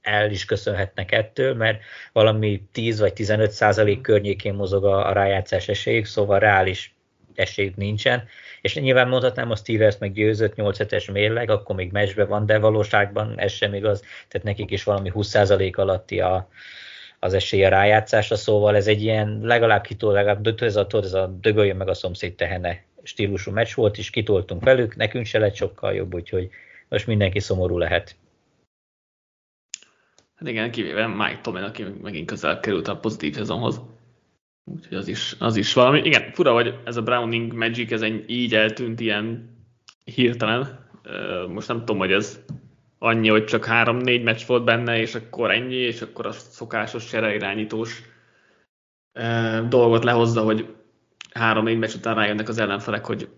el is köszönhetnek ettől, mert valami 10 vagy 15 százalék környékén mozog a, a rájátszás esélyük, szóval reális esélyük nincsen. És nyilván mondhatnám, a Steelers meg győzött 8 es mérleg, akkor még meccsbe van, de valóságban ez sem igaz, tehát nekik is valami 20 százalék alatti a, az esély a rájátszásra, szóval ez egy ilyen legalább kitol, legalább ez a, ez a dögöljön meg a szomszéd tehene stílusú meccs volt, és kitoltunk velük, nekünk se lett sokkal jobb, úgyhogy most mindenki szomorú lehet. Hát igen, kivéve Mike Tomlin, aki megint közel került a pozitív szezonhoz. Úgyhogy az is, az is valami. Igen, fura, hogy ez a Browning Magic, ez egy így eltűnt ilyen hirtelen. Most nem tudom, hogy ez annyi, hogy csak három-négy meccs volt benne, és akkor ennyi, és akkor a szokásos irányítós dolgot lehozza, hogy három-négy meccs után rájönnek az ellenfelek, hogy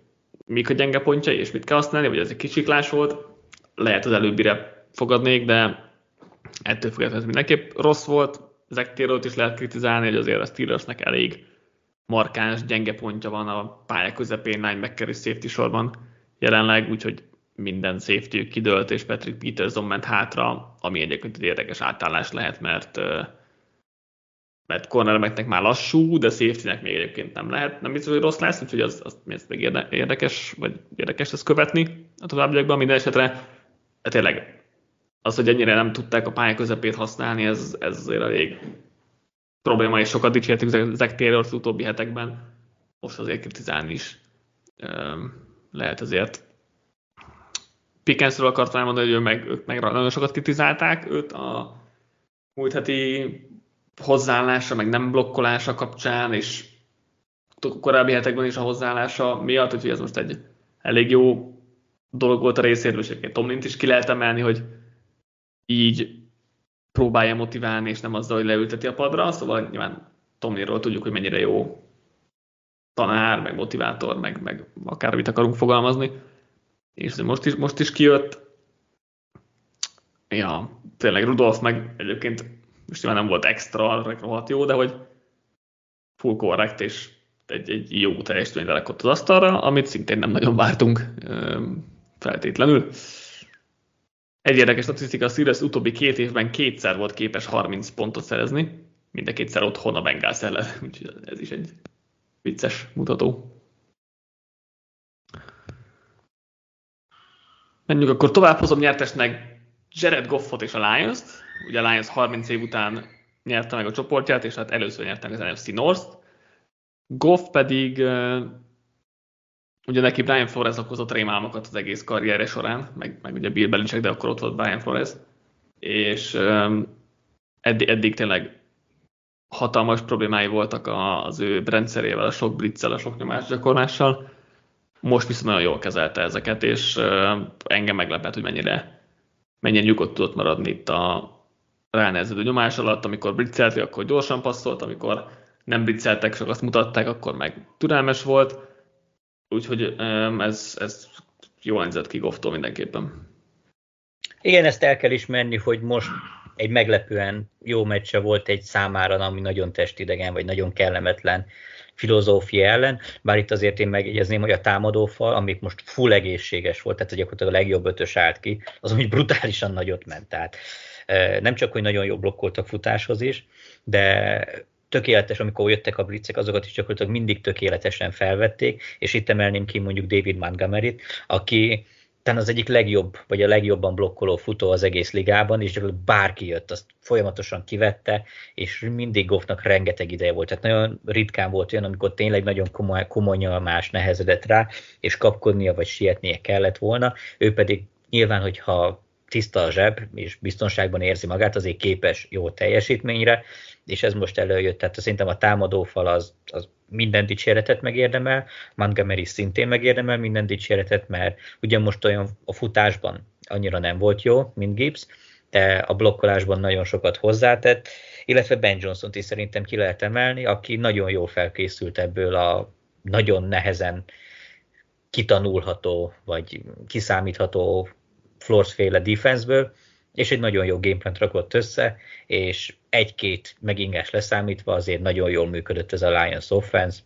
mik a gyenge pontjai, és mit kell használni, vagy ez egy kicsiklás volt. Lehet az előbbire fogadnék, de ettől függetlenül mindenképp rossz volt. Taylor-t is lehet kritizálni, hogy azért a Steelersnek elég markáns, gyenge pontja van a pálya közepén, linebacker és safety sorban jelenleg, úgyhogy minden safety kidőlt, és Patrick Peterson ment hátra, ami egyébként egy érdekes átállás lehet, mert mert cornerbacknek már lassú, de safety-nek még egyébként nem lehet, nem biztos, hogy rossz lesz, úgyhogy az, az, még érdekes, vagy érdekes ezt követni a továbbiakban. Minden esetre hát tényleg az, hogy ennyire nem tudták a pálya közepét használni, ez, ez azért elég probléma, és sokat dicsértük Zach taylor az utóbbi hetekben. Most azért kritizálni is lehet azért. Pickensről akartam elmondani, hogy ő meg, ők meg nagyon sokat kritizálták őt a múlt heti hozzáállása, meg nem blokkolása kapcsán, és korábbi hetekben is a hozzáállása miatt, úgyhogy ez most egy elég jó dolog volt a részéről, és egyébként Tomlint is ki lehet emelni, hogy így próbálja motiválni, és nem azzal, hogy leülteti a padra, szóval nyilván Tomlinról tudjuk, hogy mennyire jó tanár, meg motivátor, meg, meg akármit akarunk fogalmazni, és most is, most is kijött. Ja, tényleg Rudolf meg egyébként most nyilván nem volt extra, rohadt jó, de hogy full korrekt, és egy, egy jó teljesítményt lekott az asztalra, amit szintén nem nagyon vártunk feltétlenül. Egy érdekes statisztika, a Steelers utóbbi két évben kétszer volt képes 30 pontot szerezni, mind a kétszer otthon a Bengals ellen, úgyhogy ez is egy vicces mutató. Menjünk akkor tovább, hozom nyertesnek Jared Goffot és a Lions-t. Ugye a Lions 30 év után nyerte meg a csoportját, és hát először nyerte meg az NFC North-t. Goff pedig ugye neki Brian Flores okozott rémálmokat az egész karrierje során, meg, meg ugye Bill Belichick, de akkor ott volt Brian Flores, és eddig, eddig tényleg hatalmas problémái voltak az ő rendszerével, a sok blitzel, a sok nyomásgyakorlással. Most viszont nagyon jól kezelte ezeket, és engem meglepett, hogy mennyire, mennyire nyugodt tudott maradni itt a ránehezedő nyomás alatt, amikor blitzelték, akkor gyorsan passzolt, amikor nem blitzeltek, csak azt mutatták, akkor meg türelmes volt Úgyhogy ez, ez jó nézett ki Gofftól mindenképpen. Igen, ezt el kell ismerni, hogy most egy meglepően jó meccse volt egy számára, ami nagyon testidegen, vagy nagyon kellemetlen filozófia ellen, bár itt azért én megjegyezném, hogy a támadófal, amik most full egészséges volt, tehát gyakorlatilag a legjobb ötös állt ki, az úgy brutálisan nagyot ment. Tehát nem csak, hogy nagyon jó blokkoltak futáshoz is, de tökéletes, amikor jöttek a blitzek, azokat is gyakorlatilag mindig tökéletesen felvették, és itt emelném ki mondjuk David Montgomery-t, aki talán az egyik legjobb, vagy a legjobban blokkoló futó az egész ligában, és bárki jött, azt folyamatosan kivette, és mindig Goffnak rengeteg ideje volt. Tehát nagyon ritkán volt olyan, amikor tényleg nagyon komoly, komoly nyomás nehezedett rá, és kapkodnia vagy sietnie kellett volna. Ő pedig nyilván, hogyha tiszta a zseb, és biztonságban érzi magát, azért képes jó teljesítményre, és ez most előjött, tehát szerintem a támadófal az, az minden dicséretet megérdemel, Montgomery szintén megérdemel minden dicséretet, mert ugyan most olyan a futásban annyira nem volt jó, mint Gibbs, de a blokkolásban nagyon sokat hozzátett, illetve Ben johnson is szerintem ki lehet emelni, aki nagyon jól felkészült ebből a nagyon nehezen kitanulható, vagy kiszámítható Flores-féle defenseből, és egy nagyon jó gameplant rakott össze, és egy-két megingás leszámítva azért nagyon jól működött ez a Lions offense.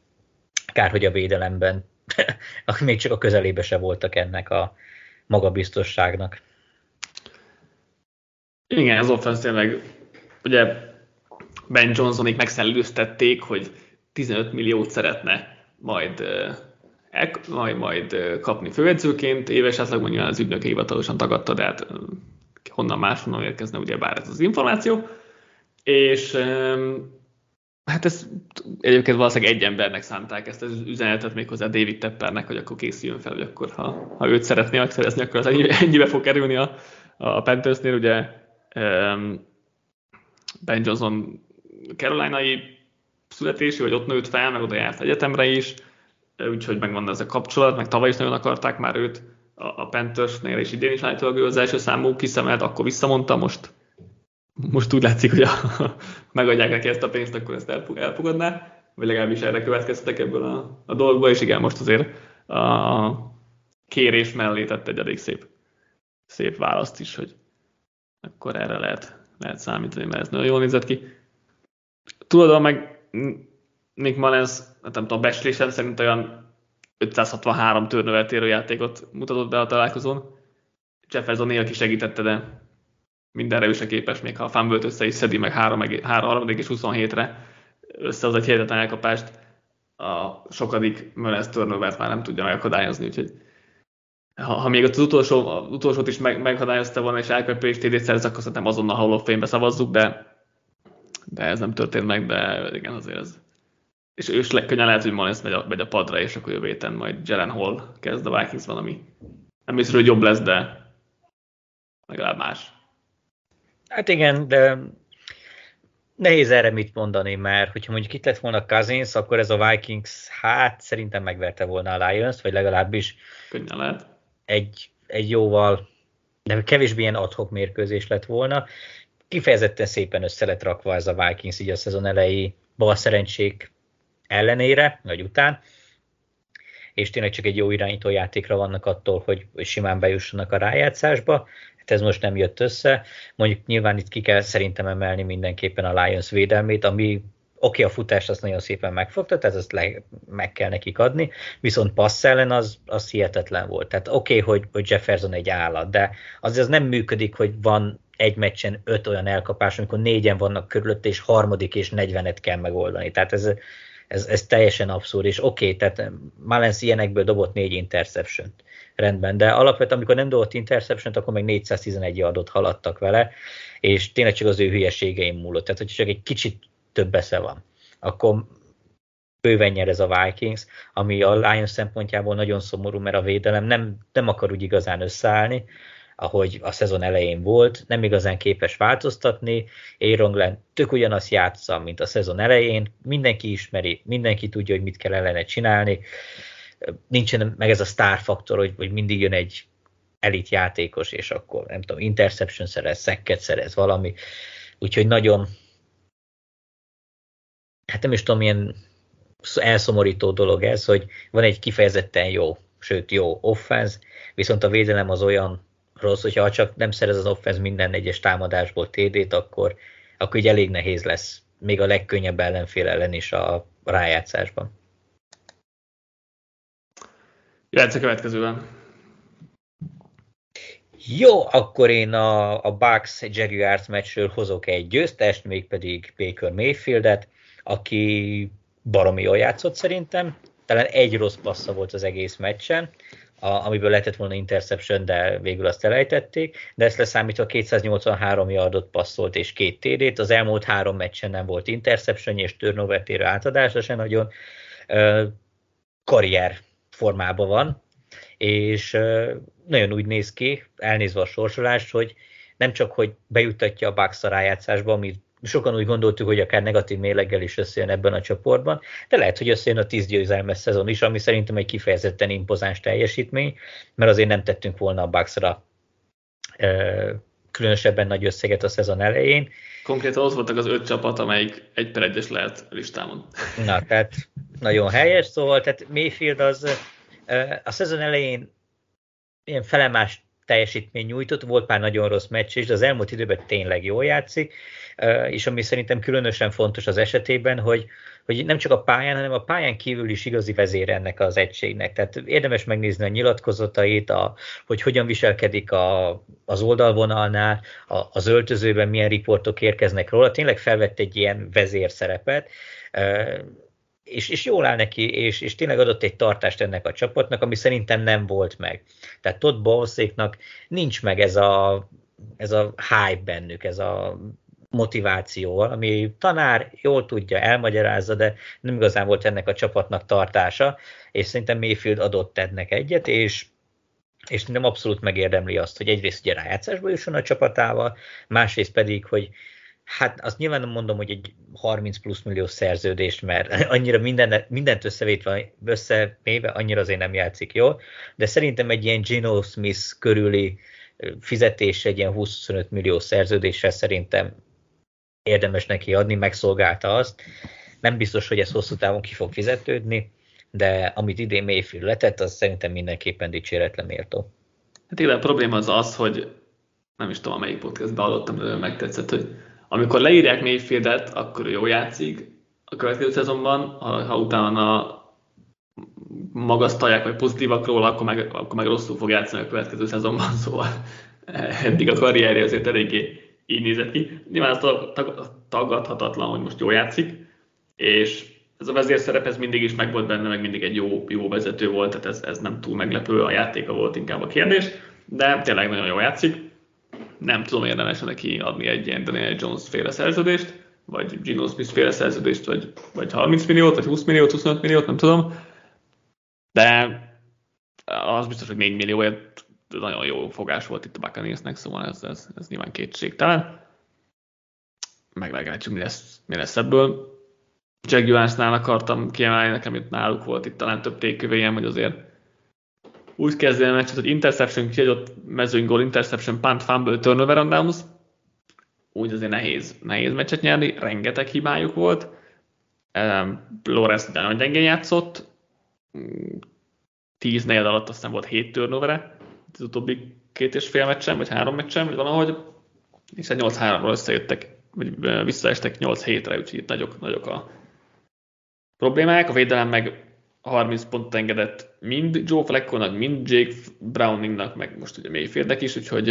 Kár, hogy a védelemben még csak a közelébe se voltak ennek a magabiztosságnak. Igen, az offense tényleg, ugye Ben Johnsonik megszellőztették, hogy 15 milliót szeretne majd, el, majd, majd kapni főedzőként, éves átlagban nyilván az ügynök hivatalosan tagadta, de hát honnan máshonnan érkezne ugye bár ez az információ. És hát ez egyébként valószínűleg egy embernek szánták ezt az üzenetet méghozzá David Teppernek, hogy akkor készüljön fel, hogy akkor ha, ha őt szeretné megszerezni, akkor az ennyibe fog kerülni a, a Panthersnél. Ugye Ben Johnson caroline születési, vagy ott nőtt fel, meg oda járt egyetemre is, úgyhogy megvan ez a kapcsolat, meg tavaly is nagyon akarták már őt a, a Panthersnél, és idén is állítólag ő az első számú kiszemelt, akkor visszamondta, most, most úgy látszik, hogy a, megadják neki ezt a pénzt, akkor ezt elfogadná, vagy legalábbis erre következtek ebből a, a dolgból, és igen, most azért a kérés mellé tett egy elég szép, szép választ is, hogy akkor erre lehet, lehet számítani, mert ez nagyon jól nézett ki. Tudod, meg Nick Mullens, hát nem tudom, becslésem szerint olyan 563 törnöveltérő játékot mutatott be a találkozón. Jefferson aki segítette, de mindenre ő se képes, még ha a fumble össze is szedi meg 3, 3 és 27-re össze az egy hihetetlen elkapást, a sokadik Mullens turnovert már nem tudja megakadályozni, úgyhogy ha, ha még az utolsó, az utolsót is meg, megakadályozta volna és elkapja és TD szerez, akkor szerintem azonnal Hall of Fame-be szavazzuk, de, de ez nem történt meg, de igen, azért ez, és ő is könnyen lehet, hogy Mullins megy a, megy a padra, és akkor jövő héten majd Jelen Hall kezd a Vikings valami. Nem hiszem, hogy jobb lesz, de legalább más. Hát igen, de nehéz erre mit mondani, mert hogyha mondjuk itt lett volna Cousins, akkor ez a Vikings, hát szerintem megverte volna a Lions, vagy legalábbis könnyen lehet. Egy, egy jóval, de kevésbé ilyen adhok mérkőzés lett volna. Kifejezetten szépen össze lett rakva ez a Vikings így a szezon elejé bal szerencsék ellenére, vagy után, és tényleg csak egy jó irányító játékra vannak attól, hogy, simán bejussanak a rájátszásba. Hát ez most nem jött össze. Mondjuk nyilván itt ki kell szerintem emelni mindenképpen a Lions védelmét, ami oké, okay, a futást azt nagyon szépen megfogta, tehát azt le, meg kell nekik adni, viszont passz ellen az, az hihetetlen volt. Tehát oké, okay, hogy, hogy Jefferson egy állat, de az az nem működik, hogy van egy meccsen öt olyan elkapás, amikor négyen vannak körülött, és harmadik és negyvenet kell megoldani. Tehát ez, ez, ez teljesen abszurd, és oké, okay, tehát Malens ilyenekből dobott négy interception rendben, de alapvetően amikor nem dobott interception akkor meg 411 adott haladtak vele, és tényleg csak az ő hülyeségeim múlott, tehát hogy csak egy kicsit több esze van, akkor bőven nyer ez a Vikings, ami a Lions szempontjából nagyon szomorú, mert a védelem nem, nem akar úgy igazán összeállni, ahogy a szezon elején volt, nem igazán képes változtatni, Aaron Glenn tök ugyanazt játsza, mint a szezon elején, mindenki ismeri, mindenki tudja, hogy mit kell ellene csinálni, nincsen meg ez a star faktor, hogy, hogy mindig jön egy elit játékos, és akkor nem tudom, interception szerez, szekket szerez, valami, úgyhogy nagyon hát nem is tudom, milyen elszomorító dolog ez, hogy van egy kifejezetten jó, sőt jó offense, viszont a védelem az olyan rossz, hogyha csak nem szerez az offense minden egyes támadásból TD-t, akkor, akkor így elég nehéz lesz még a legkönnyebb ellenfél ellen is a rájátszásban. Jöhetsz a következőben. Jó, akkor én a, a Bucks Jaguars meccsről hozok egy győztest, mégpedig Baker Mayfieldet, aki baromi jól játszott szerintem. Talán egy rossz passza volt az egész meccsen, a, amiből lehetett volna interception, de végül azt elejtették, de ezt leszámítva 283 yardot passzolt és két TD-t, az elmúlt három meccsen nem volt interception és turnover átadása se nagyon, karrier formában van, és nagyon úgy néz ki, elnézve a sorsolást, hogy nem csak, hogy bejutatja a Bucks a rájátszásba, amit sokan úgy gondoltuk, hogy akár negatív méleggel is összejön ebben a csoportban, de lehet, hogy összejön a 10 győzelmes szezon is, ami szerintem egy kifejezetten impozáns teljesítmény, mert azért nem tettünk volna a Bucksra különösebben nagy összeget a szezon elején. Konkrétan ott voltak az öt csapat, amelyik egy per egyes lehet listámon. Na, tehát nagyon helyes, szóval tehát Mayfield az a szezon elején ilyen felemás teljesítmény nyújtott, volt már nagyon rossz meccs is, de az elmúlt időben tényleg jól játszik, és ami szerintem különösen fontos az esetében, hogy, hogy nem csak a pályán, hanem a pályán kívül is igazi vezér ennek az egységnek. Tehát érdemes megnézni a nyilatkozatait, a, hogy hogyan viselkedik a, az oldalvonalnál, a, az öltözőben milyen riportok érkeznek róla. Tényleg felvett egy ilyen vezér szerepet, és, és jól áll neki, és, és tényleg adott egy tartást ennek a csapatnak, ami szerintem nem volt meg. Tehát Todd Bowlszéknak nincs meg ez a, ez a hype bennük, ez a motivációval, ami tanár jól tudja, elmagyarázza, de nem igazán volt ennek a csapatnak tartása, és szerintem Mayfield adott ennek egyet, és és nem abszolút megérdemli azt, hogy egyrészt ugye rájátszásba jusson a csapatával, másrészt pedig, hogy hát azt nyilván mondom, hogy egy 30 plusz millió szerződést, mert annyira minden, mindent összevétve, összevéve annyira azért nem játszik jól, de szerintem egy ilyen Gino Smith körüli fizetés egy ilyen 25 millió szerződéssel szerintem érdemes neki adni, megszolgálta azt. Nem biztos, hogy ez hosszú távon ki fog fizetődni, de amit idén Mayfield letett, az szerintem mindenképpen dicséretle méltó. Hát igen, a probléma az az, hogy nem is tudom, melyik podcastban hallottam, de megtetszett, hogy amikor leírják Mayfieldet, akkor ő jól játszik, a következő szezonban, ha, ha utána magasztalják, vagy pozitívak róla, akkor meg, akkor meg rosszul fog játszani a következő szezonban, szóval eddig a karrierje azért eléggé így nézett ki. Nyilván az tagadhatatlan, hogy most jól játszik, és ez a vezérszerep ez mindig is megvolt benne, meg mindig egy jó, jó vezető volt, tehát ez, ez nem túl meglepő, a játéka volt inkább a kérdés, de tényleg nagyon jól játszik. Nem tudom érdemes neki adni egy ilyen Daniel Jones féle szerződést, vagy Gino Smith féle szerződést, vagy, vagy 30 milliót, vagy 20 milliót, 25 milliót, nem tudom. De az biztos, hogy 4 millióért nagyon jó fogás volt itt a Buccaneersnek, szóval ez, ez, ez nyilván kétségtelen. Meglátjuk, mi lesz, mi lesz ebből. Jaguarsnál akartam kiemelni, nekem itt náluk volt itt talán több tékövéjem, hogy azért úgy kezdeni a meccset, hogy interception, kiadott mezőny gól, interception, punt, fumble, turnover on downs. Úgy azért nehéz, nehéz meccset nyerni, rengeteg hibájuk volt. Um, Lawrence nagyon gyengén játszott, 10 negyed alatt aztán volt 7 turnovere, az utóbbi két és fél meccsen, vagy három meccsen, vagy valahogy, és 8-3-ról összejöttek, vagy visszaestek 8 hétre, úgyhogy itt nagyok, nagyok a problémák. A védelem meg 30 pontot engedett mind Joe Flacco-nak, mind Jake Browningnak, meg most ugye Mayfieldnek is, úgyhogy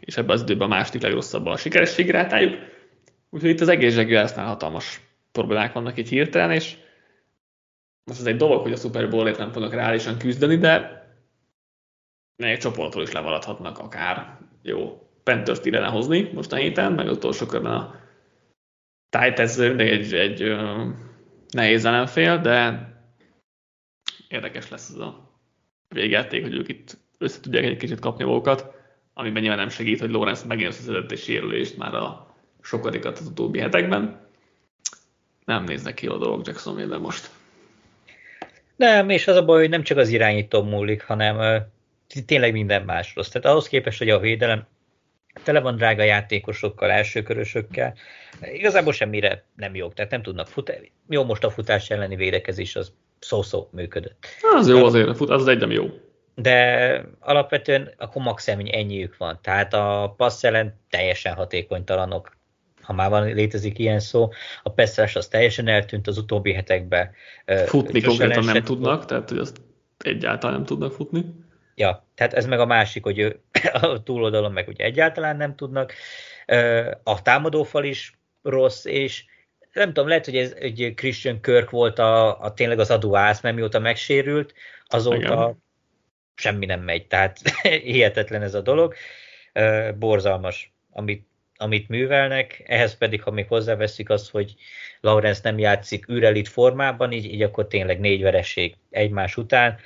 és ebben az időben a második legrosszabb a sikerességi rátájuk. Úgyhogy itt az egész Jaguarsnál hatalmas problémák vannak itt hirtelen, és most ez egy dolog, hogy a Super Bowl-ért nem fognak reálisan küzdeni, de egy csoportról is lemaradhatnak akár. Jó, Panthers-t ide hozni most a héten, meg utolsó körben a Titans egy, egy ö, nehéz ellenfél, de érdekes lesz ez a végjáték, hogy ők itt össze tudják egy kicsit kapni magukat, amiben nyilván nem segít, hogy Lorenz megint összeszedett egy sérülést már a sokadikat az utóbbi hetekben. Nem néznek ki a dolog Jacksonville most. Nem, és az a baj, hogy nem csak az irányító múlik, hanem tényleg minden más rossz. Tehát ahhoz képest, hogy a védelem tele van drága játékosokkal, elsőkörösökkel, igazából semmire nem jók, tehát nem tudnak futni. Jó, most a futás elleni védekezés az szó-szó működött. Az jó azért, az az egy nem jó. De alapvetően a max ennyiük van. Tehát a passz ellen teljesen hatékonytalanok, ha már van, létezik ilyen szó. A Pestrás az teljesen eltűnt az utóbbi hetekben. Futni konkrétan nem tudnak, tehát hogy azt egyáltalán nem tudnak futni. Ja, tehát ez meg a másik, hogy ő, a túloldalon meg ugye egyáltalán nem tudnak. A támadófal is rossz, és nem tudom, lehet, hogy ez egy Christian Kirk volt a, a tényleg az adóász, mert mióta megsérült, azóta Igen. semmi nem megy. Tehát hihetetlen ez a dolog. Borzalmas, amit, amit művelnek, ehhez pedig, ha még hozzáveszik azt, hogy Lawrence nem játszik űrelit formában, így, így akkor tényleg négy vereség egymás után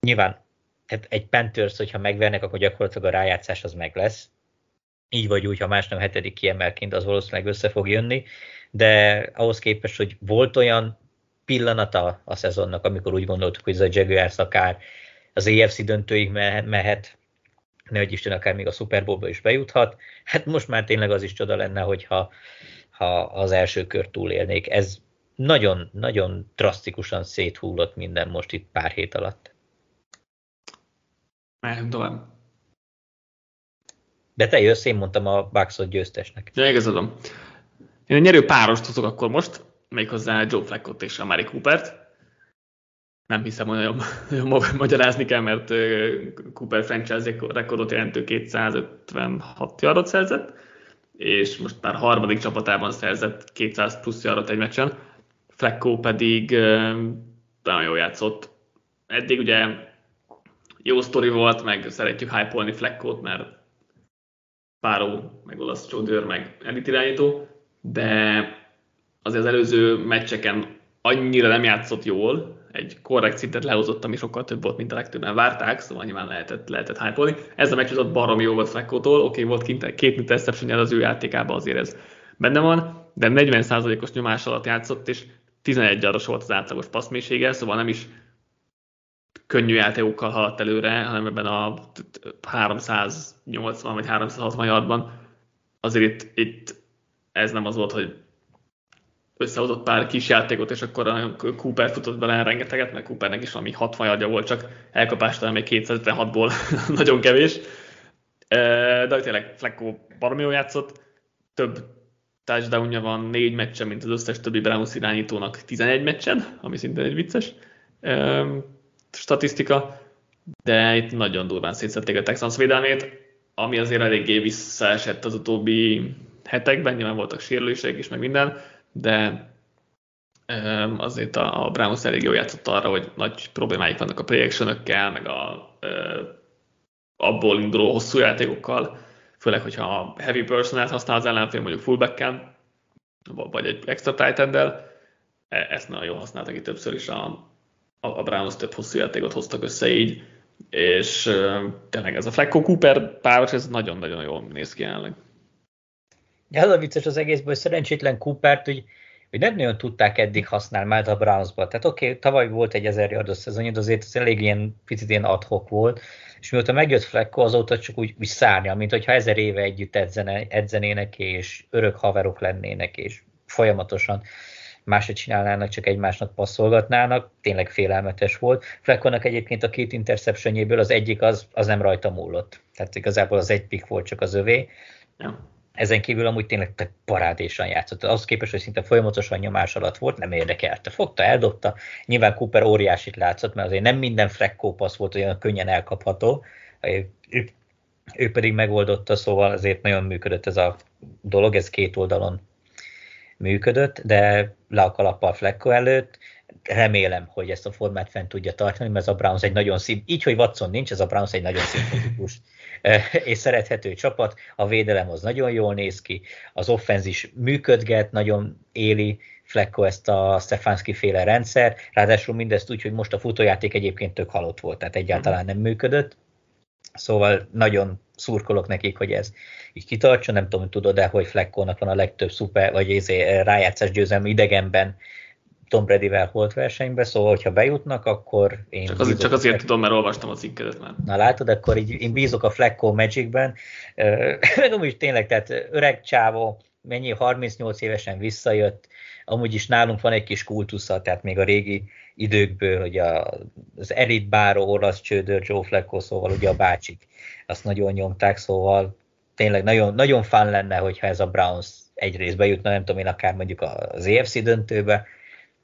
nyilván tehát egy Panthers, hogyha megvernek, akkor gyakorlatilag a rájátszás az meg lesz. Így vagy úgy, ha más nem hetedik kiemelként, az valószínűleg össze fog jönni, de ahhoz képest, hogy volt olyan pillanata a szezonnak, amikor úgy gondoltuk, hogy ez a Jaguars akár az EFC döntőig mehet, nehogy Isten akár még a Super Bowl-ba is bejuthat. Hát most már tényleg az is csoda lenne, hogyha ha az első kör túlélnék. Ez nagyon, nagyon drasztikusan széthullott minden most itt pár hét alatt. Mehetünk tovább. De te jössz, én mondtam a Bucksot győztesnek. Ja, igazadom. Én a nyerő párost hozok akkor most, méghozzá Joe Flackot és a Mary Coopert. Nem hiszem, hogy nagyon, nagyon magyarázni kell, mert Cooper franchise rekordot jelentő 256 yardot szerzett, és most már harmadik csapatában szerzett 200 plusz yardot egy meccsen. Flacco pedig nagyon jól játszott. Eddig ugye jó sztori volt, meg szeretjük hype-olni Fleckot, mert páró, meg olasz csodőr, meg elit irányító, de azért az előző meccseken annyira nem játszott jól, egy korrekt szintet lehozott, ami sokkal több volt, mint a legtöbben várták, szóval nyilván lehetett, lehetett hype Ez a meccs az baromi jó volt Fleckótól, oké, okay, volt kint két interception az ő játékában, azért ez benne van, de 40%-os nyomás alatt játszott, és 11 aros volt az átlagos passzmélysége, szóval nem is könnyű játékokkal haladt előre, hanem ebben a 380 vagy 360 yardban. Azért itt, itt ez nem az volt, hogy összehozott pár kis játékot, és akkor a Cooper futott bele rengeteget, mert Coopernek is valami 60 yardja volt, csak elkapást még 256-ból nagyon kevés. De tényleg Flecko baromi jól játszott, több touchdownja van négy meccsen, mint az összes többi Browns irányítónak 11 meccsen, ami szintén egy vicces statisztika, de itt nagyon durván szétszették a Texans védelmét, ami azért eléggé visszaesett az utóbbi hetekben, nyilván voltak sérülések is, meg minden, de azért a, Browns elég jól játszott arra, hogy nagy problémáik vannak a play meg a abból induló hosszú játékokkal, főleg, hogyha a heavy personát használ az ellenfél, mondjuk fullback vagy egy extra tight e, ezt nagyon jól használtak itt többször is a, a Browns több hosszú játékot hoztak össze így, és tényleg ez a Flecko Cooper páros, ez nagyon-nagyon jól néz ki jelenleg. Az a vicces az egészből, hogy szerencsétlen Coopert, hogy, hogy nem nagyon tudták eddig használni már a Brownsba. Tehát oké, okay, tavaly volt egy ezer yardos szezonja, de azért ez elég ilyen, picit ilyen adhok volt, és mióta megjött Flecko, azóta csak úgy, úgy szárnya, mint hogyha ezer éve együtt edzene, edzenének, és örök haverok lennének, és folyamatosan máshogy csinálnának, csak egymásnak passzolgatnának, tényleg félelmetes volt. Fleckonak egyébként a két interceptionjéből az egyik az, az nem rajta múlott. Tehát igazából az egy pick volt csak az övé. Ja. Ezen kívül amúgy tényleg parádésan játszott. Ahhoz képest, hogy szinte folyamatosan nyomás alatt volt, nem érdekelte. Fogta, eldobta. Nyilván Cooper óriásit látszott, mert azért nem minden frekkó passz volt olyan könnyen elkapható. Ő, ő pedig megoldotta, szóval azért nagyon működött ez a dolog, ez két oldalon működött, de le a kalappal Flecko előtt, remélem, hogy ezt a formát fent tudja tartani, mert ez a Browns egy nagyon szín, így, hogy Watson nincs, ez a Browns egy nagyon szimpatikus és szerethető csapat, a védelem az nagyon jól néz ki, az offenz is működget, nagyon éli Flecko ezt a Stefanski féle rendszer, ráadásul mindezt úgy, hogy most a futójáték egyébként tök halott volt, tehát egyáltalán nem működött, szóval nagyon szurkolok nekik, hogy ez így kitartson, nem tudom, tudod-e, hogy Fleckónak van a legtöbb szuper, vagy ezé, rájátszás győzelmi idegenben Tom Brady-vel holt versenybe, szóval, hogyha bejutnak, akkor én... Csak, azért, csak azért tudom, mert olvastam a cikkedet már. Na látod, akkor így én bízok a Flecko Magicben. Meg amúgy tényleg, tehát öreg csávó, mennyi 38 évesen visszajött, amúgy is nálunk van egy kis kultusza, tehát még a régi időkből, hogy a, az elit báró olasz csődör Joe Flecko, szóval ugye a bácsik, azt nagyon nyomták, szóval tényleg nagyon, nagyon fán lenne, hogyha ez a Browns egy részbe jutna, nem tudom én, akár mondjuk az EFC döntőbe,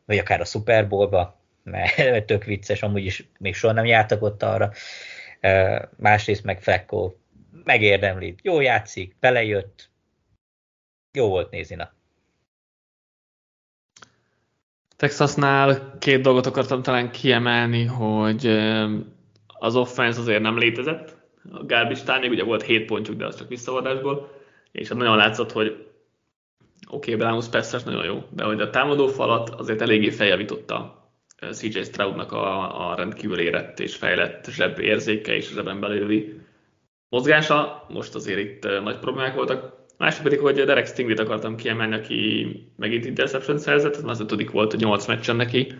vagy akár a Super Bowlba, mert tök vicces, amúgy is még soha nem jártak ott arra. Másrészt meg Flecko megérdemli, jó játszik, belejött, jó volt nézni. Na. Texasnál két dolgot akartam talán kiemelni, hogy az offense azért nem létezett. A garbage time ugye volt 7 pontjuk, de az csak visszavadásból, és nagyon látszott, hogy oké, okay, Browns persze nagyon jó, de hogy a támadó falat azért eléggé feljavította CJ Stroudnak a, a rendkívül érett és fejlett zseb érzéke és zseben belüli mozgása. Most azért itt nagy problémák voltak. Másik pedig, hogy Derek Stinglit akartam kiemelni, aki megint interception szerzett, ez már az ötödik volt a nyolc meccsen neki,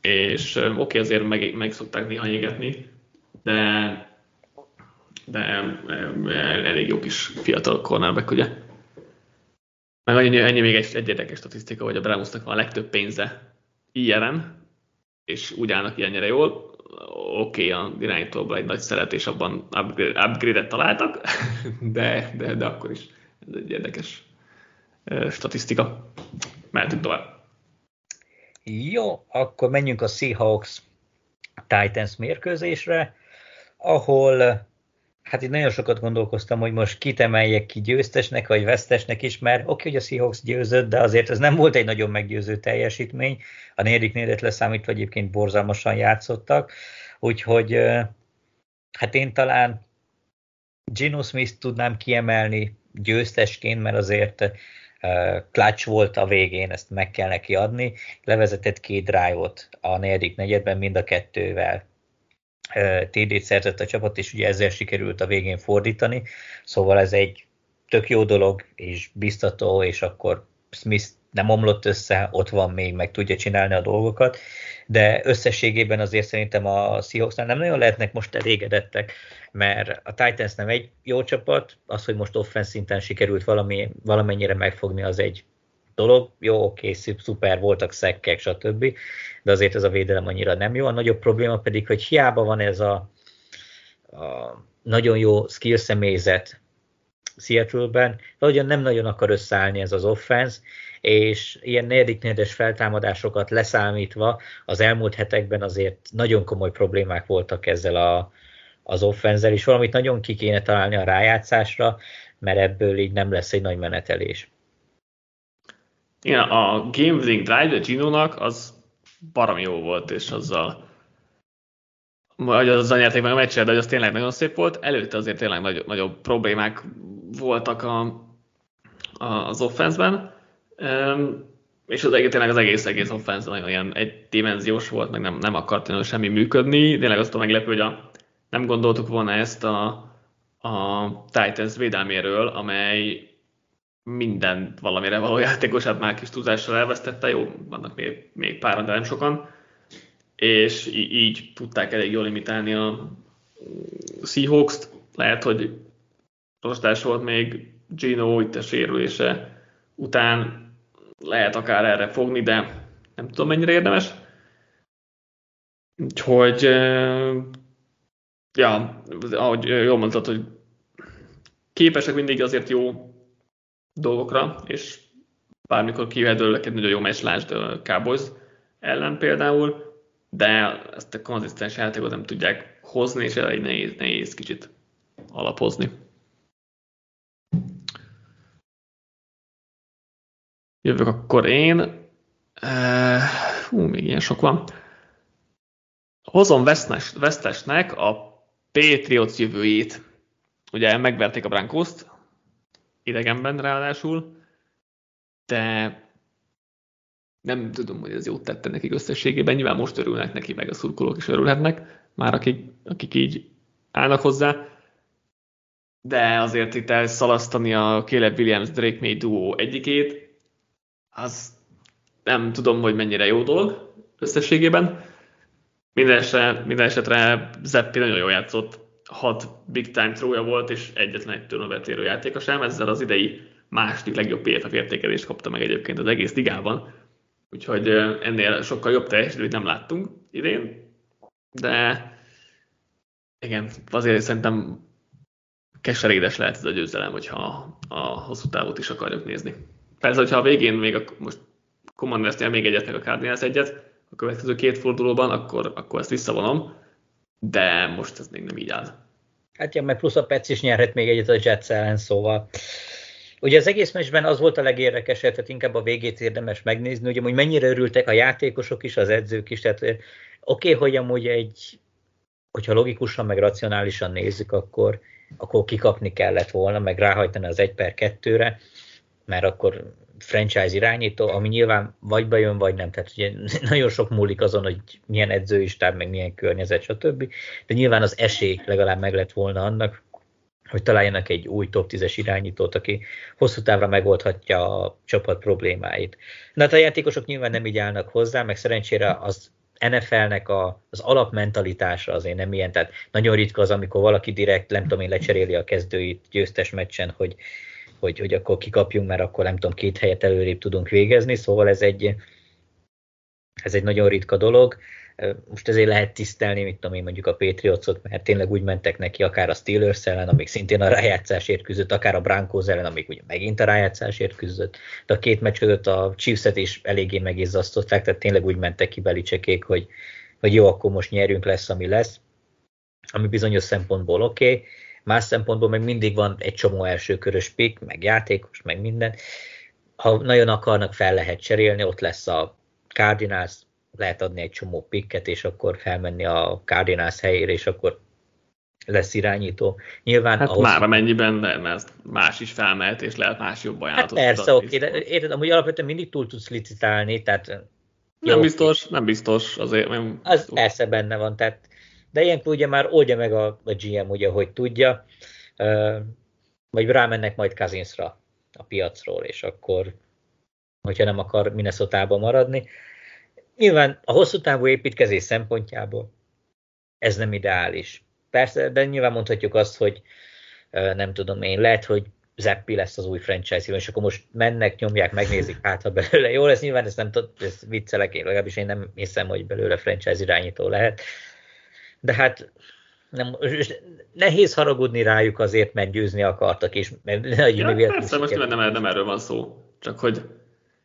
és oké, okay, azért meg, meg szokták néha égetni, de, de elég jó kis fiatal cornerback, ugye. Meg ennyi, ennyi még egy, egy érdekes statisztika, hogy a Brownsnak van a legtöbb pénze ilyen, és úgy állnak ilyennyire jól. Oké, okay, a irányítóból egy nagy szeret, és abban upgrade-et találtak, de, de, de akkor is ez egy érdekes statisztika. Mehetünk tovább. Jó, akkor menjünk a Seahawks Titans mérkőzésre, ahol hát itt nagyon sokat gondolkoztam, hogy most kit emeljek ki győztesnek, vagy vesztesnek is, mert oké, hogy a Seahawks győzött, de azért ez nem volt egy nagyon meggyőző teljesítmény. A negyedik négyedet leszámítva egyébként borzalmasan játszottak, úgyhogy hát én talán Gino Smith tudnám kiemelni győztesként, mert azért clutch volt a végén, ezt meg kell neki adni. Levezetett két drive-ot a negyedik negyedben, mind a kettővel TD-t szerzett a csapat, és ugye ezzel sikerült a végén fordítani, szóval ez egy tök jó dolog, és biztató, és akkor Smith nem omlott össze, ott van még, meg tudja csinálni a dolgokat, de összességében azért szerintem a Seahawksnál nem nagyon lehetnek most elégedettek, mert a Titans nem egy jó csapat, az, hogy most offense szinten sikerült valami, valamennyire megfogni, az egy dolog, jó, oké, szuper, voltak szekkek, stb., de azért ez a védelem annyira nem jó. A nagyobb probléma pedig, hogy hiába van ez a, a nagyon jó skill személyzet Seattle-ben, valahogyan nem nagyon akar összeállni ez az offense, és ilyen negyedik feltámadásokat leszámítva az elmúlt hetekben azért nagyon komoly problémák voltak ezzel a, az offenzel, és valamit nagyon ki kéne találni a rájátszásra, mert ebből így nem lesz egy nagy menetelés. Igen, a Game Winning Drive a Gino-nak az baromi jó volt, és azzal vagy azzal nyerték meg a meccset, de az tényleg nagyon szép volt. Előtte azért tényleg nagy, nagyobb problémák voltak a, a, az offenszben, um, és az egész, tényleg az egész, egész offense nagyon ilyen egydimenziós volt, meg nem, nem akart nagyon semmi működni. Tényleg azt a meglepő, hogy a, nem gondoltuk volna ezt a, a Titans védelméről, amely minden valamire való játékosát már kis tudással elvesztette, jó, vannak még, még páran, de nem sokan, és így tudták elég jól limitálni a Seahawks-t. Lehet, hogy rostás volt még Gino itt a sérülése után, lehet akár erre fogni, de nem tudom mennyire érdemes. Úgyhogy, ja, ahogy jól mondtad, hogy képesek mindig azért jó dolgokra, és bármikor kijöhet egy nagyon jó meccs, lásd Cowboys ellen például, de ezt a konzisztens játékot nem tudják hozni, és elég nehéz, nehéz kicsit alapozni. Jövök akkor én. hú, még ilyen sok van. Hozom Vesztesnek a Patriots jövőjét. Ugye megverték a Brankoszt, idegenben ráadásul, de nem tudom, hogy ez jót tette nekik összességében, nyilván most örülnek neki, meg a szurkolók is örülhetnek, már akik, akik így állnak hozzá, de azért itt elszalasztani a Caleb Williams Drake May duó egyikét, az nem tudom, hogy mennyire jó dolog összességében. Minden esetre, minden esetre Zeppi nagyon jól játszott, hat big time trója volt, és egyetlen egy turnover játéka sem, ezzel az idei második legjobb PFF értékelést kapta meg egyébként az egész ligában, úgyhogy ennél sokkal jobb teljesítményt nem láttunk idén, de igen, azért szerintem keserédes lehet ez a győzelem, hogyha a hosszú távot is akarjuk nézni. Persze, hogyha a végén még a, most commanders még egyet, meg a Cardinals egyet, a következő két fordulóban, akkor, akkor ezt visszavonom, de most ez még nem így áll. Hát ja, meg plusz a Pets is nyerhet még egyet a Jets ellen, szóval Ugye az egész meccsben az volt a legérdekesebb, tehát inkább a végét érdemes megnézni, ugye, hogy mennyire örültek a játékosok is, az edzők is, tehát oké, okay, hogy amúgy egy, hogyha logikusan, meg racionálisan nézzük, akkor, akkor kikapni kellett volna, meg ráhajtani az 1 per 2-re, mert akkor franchise irányító, ami nyilván vagy bejön, vagy nem. Tehát ugye nagyon sok múlik azon, hogy milyen edzői stáb, meg milyen környezet, stb. De nyilván az esély legalább meg lett volna annak, hogy találjanak egy új top 10-es irányítót, aki hosszú távra megoldhatja a csapat problémáit. Na hát a játékosok nyilván nem így állnak hozzá, meg szerencsére az NFL-nek a, az alapmentalitása azért nem ilyen, tehát nagyon ritka az, amikor valaki direkt, nem tudom én, lecseréli a kezdőit győztes meccsen, hogy, hogy, hogy akkor kikapjunk, mert akkor nem tudom, két helyet előrébb tudunk végezni, szóval ez egy, ez egy nagyon ritka dolog. Most ezért lehet tisztelni, mit tudom én, mondjuk a Patriotsot, mert tényleg úgy mentek neki, akár a Steelers ellen, amik szintén a rájátszásért küzdött, akár a Broncos ellen, amik ugye megint a rájátszásért küzdött. De a két meccs között a Chiefs-et is eléggé megizzasztották, tehát tényleg úgy mentek ki Belicsekék, hogy, hogy jó, akkor most nyerünk, lesz, ami lesz, ami bizonyos szempontból oké, okay. Más szempontból meg mindig van egy csomó elsőkörös pick, meg játékos, meg minden. Ha nagyon akarnak, fel lehet cserélni, ott lesz a Cardinals, lehet adni egy csomó pikket, és akkor felmenni a Cardinals helyére, és akkor lesz irányító. Nyilván hát ahhoz... már amennyiben mert más is felmehet, és lehet más jobb ajánlatot. Hát persze, oké, de érted, amúgy alapvetően mindig túl tudsz licitálni, tehát... Nem jó, biztos, nem biztos, azért nem... Az túl. persze benne van, tehát de ilyenkor ugye már oldja meg a, a GM, ugye, hogy tudja, vagy rámennek majd Kazinsra a piacról, és akkor, hogyha nem akar minnesota maradni, Nyilván a hosszú távú építkezés szempontjából ez nem ideális. Persze, de nyilván mondhatjuk azt, hogy nem tudom én, lehet, hogy Zeppi lesz az új franchise és akkor most mennek, nyomják, megnézik, hát ha belőle jó lesz, nyilván ezt nem tudom, ez viccelek, én legalábbis én nem hiszem, hogy belőle franchise irányító lehet. De hát nem, nehéz haragudni rájuk azért, mert győzni akartak, és mert ja, persze, most nem, nem erről van szó, csak hogy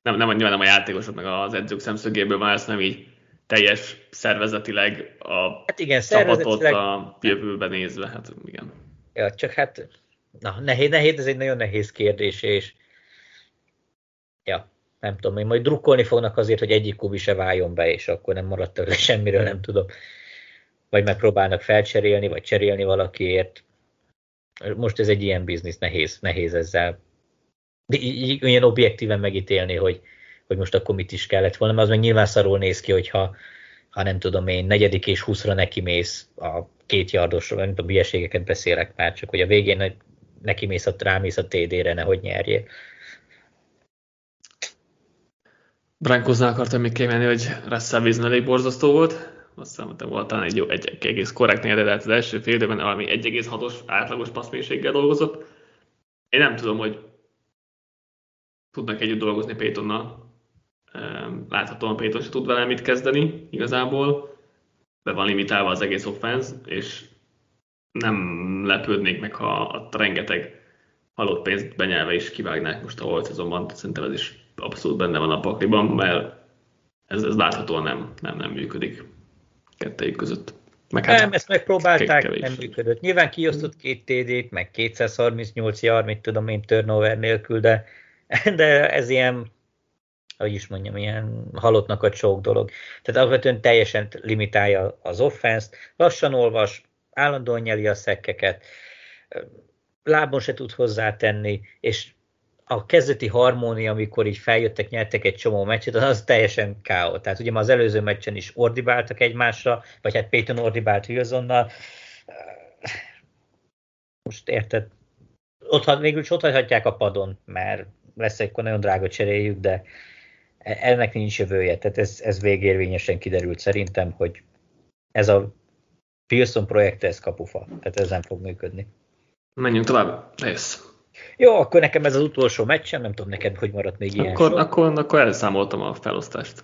nem, nem, nyilván nem a játékosok meg az edzők szemszögéből van ez, nem így teljes szervezetileg a hát igen, csapatot szervezetileg... a jövőben nézve. Hát igen. Ja, csak hát na, nehéz, nehéz, ez egy nagyon nehéz kérdés, és ja, nem tudom, én majd drukkolni fognak azért, hogy egyik kubi se váljon be, és akkor nem maradt tőle semmiről, nem tudom. Vagy megpróbálnak felcserélni, vagy cserélni valakiért. Most ez egy ilyen biznisz, nehéz, nehéz ezzel olyan objektíven megítélni, hogy, hogy most akkor mit is kellett volna, mert az meg nyilván szarul néz ki, hogyha ha nem tudom én, negyedik és húszra neki mész a két yardosról, nem tudom, hülyeségeket beszélek már, csak hogy a végén neki mész a, rámész a TD-re, nehogy nyerjél. Brankoznál akartam még kiemelni, hogy Russell Wilson elég borzasztó volt. Azt hiszem, volt talán egy, jó, egy, egy egész korrekt de az első fél időben valami 1,6-os átlagos passzmélységgel dolgozott. Én nem tudom, hogy tudnak együtt dolgozni Paytonnal. Láthatóan Payton se tud vele mit kezdeni igazából, de van limitálva az egész offense, és nem lepődnék meg, ha a rengeteg halott pénzt benyelve is kivágnák most a holt szezonban. Szerintem ez is abszolút benne van a pakliban, mert ez, ez láthatóan nem, nem, nem működik kettejük között. Meg hát nem, ezt megpróbálták, nem működött. Nyilván kiosztott két TD-t, meg 238 yard, mit tudom én, turnover nélkül, de de ez ilyen, hogy is mondjam, ilyen halottnak a csók dolog. Tehát alapvetően teljesen limitálja az offense lassan olvas, állandóan nyeli a szekkeket, lábon se tud hozzátenni, és a kezdeti harmónia, amikor így feljöttek, nyertek egy csomó meccset, az teljesen káó. Tehát ugye ma az előző meccsen is ordibáltak egymásra, vagy hát Peyton ordibált Wilsonnal. Most érted, ott, végül is ott hagyhatják a padon, mert lesz egy nagyon drága cseréljük, de ennek nincs jövője. Tehát ez, ez végérvényesen kiderült szerintem, hogy ez a Wilson projekt, ez kapufa. Tehát ez nem fog működni. Menjünk tovább. Jössz. Jó, akkor nekem ez az utolsó meccsem, nem tudom neked, hogy maradt még ilyen akkor, akkor, akkor elszámoltam a felosztást.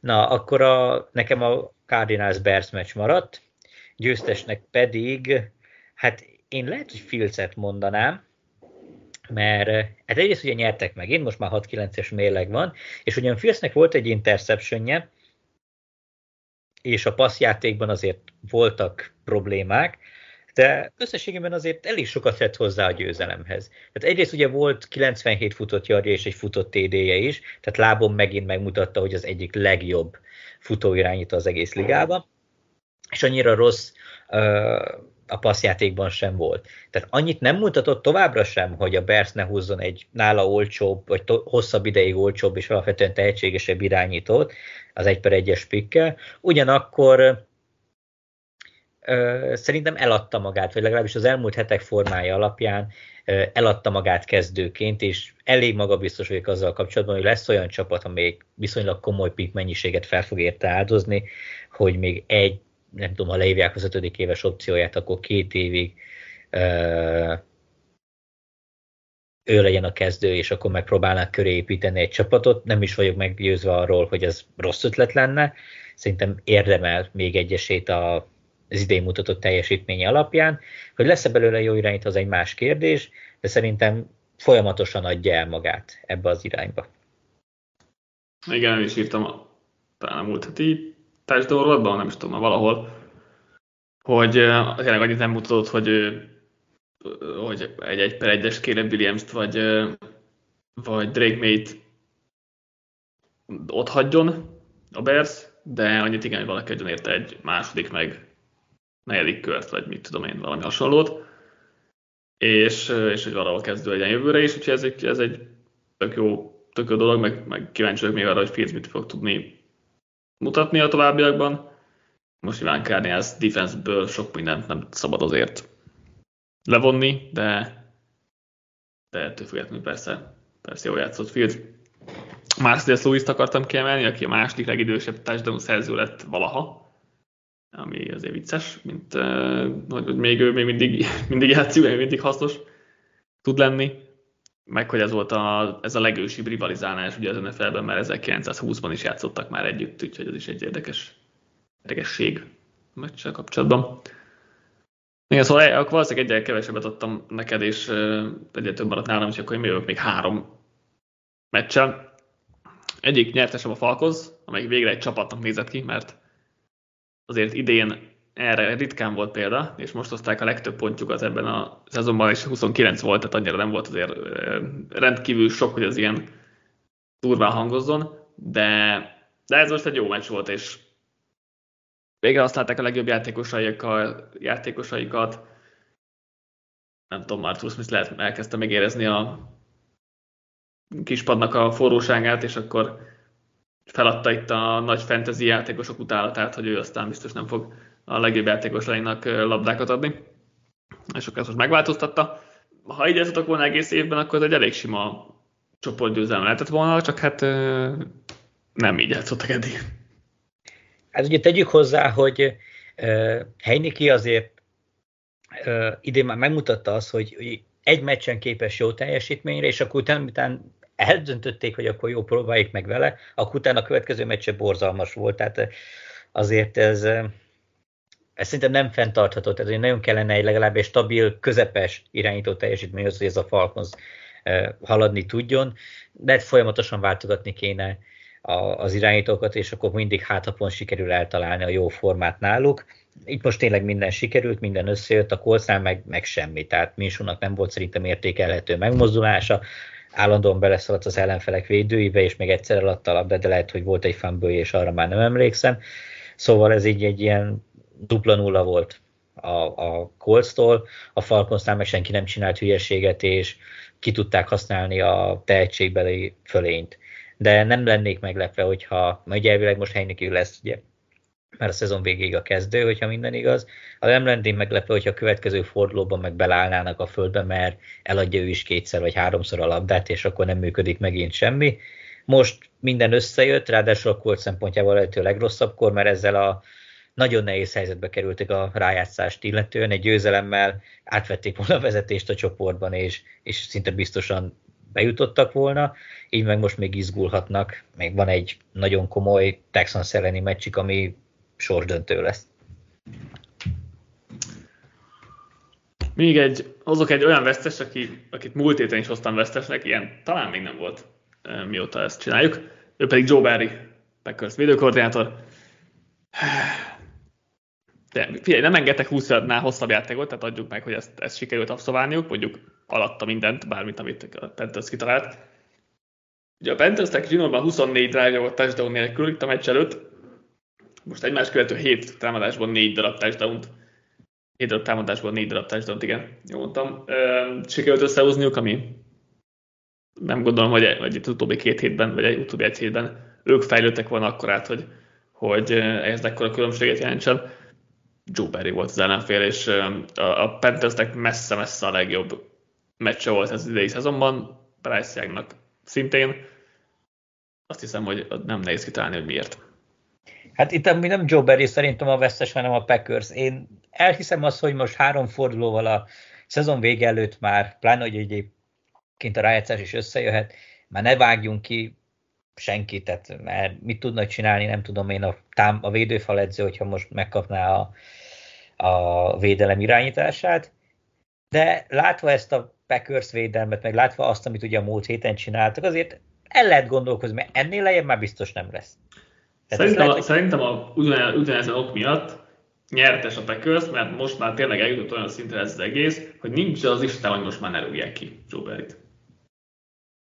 Na, akkor a, nekem a Cardinals Bears meccs maradt, győztesnek pedig, hát én lehet, hogy Filcet mondanám, mert hát egyrészt ugye nyertek meg, én most már 6-9-es mérleg van, és ugyan Filsznek volt egy interceptionje, és a passzjátékban azért voltak problémák, de összességében azért elég sokat tett hozzá a győzelemhez. Tehát egyrészt ugye volt 97 futott jarja és egy futott TD-je is, tehát lábon megint megmutatta, hogy az egyik legjobb futóirányító az egész ligában, és annyira rossz uh, a passzjátékban sem volt. Tehát annyit nem mutatott továbbra sem, hogy a Bears ne húzzon egy nála olcsóbb, vagy to- hosszabb ideig olcsóbb és alapvetően tehetségesebb irányítót az egy per egyes pikkel. Ugyanakkor szerintem eladta magát, vagy legalábbis az elmúlt hetek formája alapján eladta magát kezdőként, és elég magabiztos vagyok azzal kapcsolatban, hogy lesz olyan csapat, amelyik viszonylag komoly pik mennyiséget fel fog érte áldozni, hogy még egy nem tudom, ha leívják az ötödik éves opcióját, akkor két évig ő legyen a kezdő, és akkor megpróbálnak köré építeni egy csapatot. Nem is vagyok meggyőzve arról, hogy ez rossz ötlet lenne. Szerintem érdemel még egy esélyt az idén mutatott teljesítménye alapján. Hogy lesz-e belőle jó irányt, az egy más kérdés, de szerintem folyamatosan adja el magát ebbe az irányba. Igen, is írtam talán a múlt heti társadalomban, nem is tudom, valahol, hogy tényleg annyit nem mutatott, hogy, hogy egy egy per egyes Caleb williams vagy, vagy Drake May-t ott hagyjon a Bears, de annyit igen, hogy valaki érte egy második, meg negyedik kört, vagy mit tudom én, valami hasonlót, és, és hogy valahol kezdő legyen jövőre is, úgyhogy ez egy, ez egy tök jó, tök jó dolog, meg, meg kíváncsi vagyok még arra, hogy Fields mit fog tudni mutatni a továbbiakban. Most nyilván Cardinals defenseből sok mindent nem szabad azért levonni, de, de ettől függetlenül persze, persze jól játszott Field. Marcellus lewis akartam kiemelni, aki a második legidősebb társadalom szerző lett valaha, ami azért vicces, mint hogy még ő még mindig, mindig játszik, még mindig hasznos tud lenni meg hogy ez volt a, ez a legősibb rivalizálás ugye az NFL-ben, mert 1920-ban is játszottak már együtt, úgyhogy ez is egy érdekes érdekesség a meccsel kapcsolatban. Igen, szóval akkor valószínűleg egyre kevesebbet adtam neked, és egyre több maradt nálam, és akkor én jövök még három meccsel. Egyik nyertesem a Falkoz, amelyik végre egy csapatnak nézett ki, mert azért idén erre ritkán volt példa, és most hozták a legtöbb pontjukat ebben a szezonban, és 29 volt, tehát annyira nem volt azért rendkívül sok, hogy az ilyen durván hangozzon, de, de ez most egy jó meccs volt, és végre használták a legjobb játékosaikkal, játékosaikat. Nem tudom, Marcus Smith lehet elkezdte megérezni a kispadnak a forróságát, és akkor feladta itt a nagy fantasy játékosok utálatát, hogy ő aztán biztos nem fog a legjobb játékosainak labdákat adni, és akkor ezt most megváltoztatta. Ha így játszottak volna egész évben, akkor ez egy elég sima csoportgyőzelem lehetett volna, csak hát nem így játszottak eddig. Hát ugye tegyük hozzá, hogy Heiniki azért idén már megmutatta azt, hogy egy meccsen képes jó teljesítményre, és akkor utána, utána eldöntötték, hogy akkor jó, próbáljuk meg vele, akkor utána a következő meccse borzalmas volt, tehát azért ez ez szerintem nem fenntartható, tehát nagyon kellene egy legalább egy stabil, közepes irányító teljesítmény, hogy ez a Falcons haladni tudjon, de folyamatosan váltogatni kéne az irányítókat, és akkor mindig hátapon sikerül eltalálni a jó formát náluk. Itt most tényleg minden sikerült, minden összejött, a Coltsnál meg, meg semmi, tehát Minsúnak nem volt szerintem értékelhető megmozdulása, állandóan beleszaladt az ellenfelek védőibe, és még egyszer eladta a labdát, de lehet, hogy volt egy fumble és arra már nem emlékszem. Szóval ez így egy ilyen dupla nulla volt a, a Colts-tól, a Falconsnál meg senki nem csinált hülyeséget, és ki tudták használni a tehetségbeli fölényt. De nem lennék meglepve, hogyha, majd elvileg most Heineken lesz, ugye, mert a szezon végéig a kezdő, hogyha minden igaz. A nem lennék meglepve, hogyha a következő fordulóban meg belállnának a földbe, mert eladja ő is kétszer vagy háromszor a labdát, és akkor nem működik megint semmi. Most minden összejött, ráadásul a Colts szempontjából lehető legrosszabbkor, mert ezzel a nagyon nehéz helyzetbe kerültek a rájátszást illetően, egy győzelemmel átvették volna a vezetést a csoportban, és, és szinte biztosan bejutottak volna, így meg most még izgulhatnak, még van egy nagyon komoly Texans elleni meccsik, ami sorsdöntő lesz. Még egy, hozok egy olyan vesztes, aki, akit múlt héten is hoztam vesztesnek, ilyen talán még nem volt, mióta ezt csináljuk. Ő pedig Joe Barry, Packers védőkoordinátor de figyelj, nem engedtek 20-nál hosszabb játékot, tehát adjuk meg, hogy ezt, ezt sikerült abszolválniuk, mondjuk alatta mindent, bármit, amit a Panthers kitalált. Ugye a Panthersnek zsinórban 24 drive volt touchdown nélkül itt a meccs előtt, most egymás követő 7 támadásban 4 darab touchdown 7 darab támadásból 4 darab touchdown igen, jól mondtam. Sikerült összehozniuk, ami nem gondolom, hogy, vagy itt utóbbi két hétben, vagy egy utóbbi egy hétben ők fejlődtek volna akkor át, hogy, hogy ehhez ekkora különbséget jelentsen. Joe Barry volt az ellenfél, és a, a Panthersnek messze-messze a legjobb meccse volt ez idei szezonban, Bryce Youngnak szintén. Azt hiszem, hogy nem nehéz kitalálni, hogy miért. Hát itt ami nem Joe Barry szerintem a vesztes, hanem a Packers. Én elhiszem azt, hogy most három fordulóval a szezon vége előtt már, pláne, hogy egyébként a rájátszás is összejöhet, már ne vágjunk ki senkit, tehát mert mit tudna csinálni, nem tudom én a, tám, a védőfal edző, hogyha most megkapná a, a védelem irányítását, de látva ezt a Packers védelmet, meg látva azt, amit ugye a múlt héten csináltak, azért el lehet gondolkozni, mert ennél lejjebb már biztos nem lesz. Szerintem, a, szerintem a, ugyanez, ugyanezen ok miatt nyertes a Packers, mert most már tényleg eljutott olyan szintre ez az egész, hogy nincs az Isten, hogy most már ne rúgják ki Joe.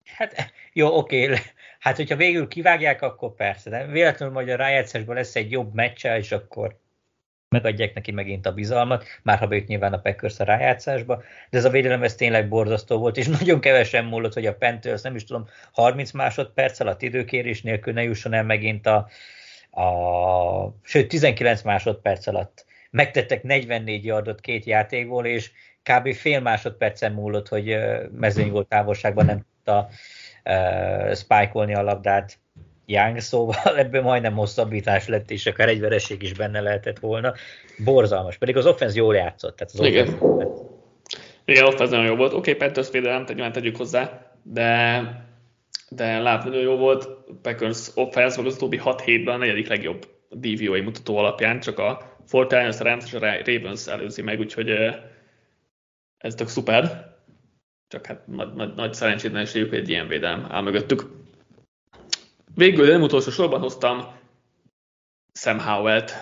Hát jó, oké, hát hogyha végül kivágják, akkor persze, de véletlenül majd a rájátszásban lesz egy jobb meccse, és akkor megadják neki megint a bizalmat, már ha bejut nyilván a Packers a rájátszásba, de ez a védelem ez tényleg borzasztó volt, és nagyon kevesen múlott, hogy a Panthers, nem is tudom, 30 másodperc alatt időkérés nélkül ne jusson el megint a, a sőt 19 másodperc alatt megtettek 44 yardot két játékból, és kb. fél másodpercen múlott, hogy mezőnygól távolságban nem tudta uh, spike a labdát Young, szóval ebből majdnem hosszabbítás lett, és akár egy vereség is benne lehetett volna. Borzalmas, pedig az offenz jól játszott. Tehát az Igen. Offense... Igen, offense nagyon jó volt. Oké, okay, Panthers védelem, nyilván tegyük hozzá, de, de látni nagyon jó volt. Packers offense meg az utóbbi 6 hétben a negyedik legjobb DVOA mutató alapján, csak a Fortnite, a Rams és a Ravens előzi meg, úgyhogy ez tök szuper. Csak hát nagy, nagy, nagy szerencsétlenségük, hogy egy ilyen védelem áll mögöttük. Végül, nem utolsó sorban hoztam Sam Howell-t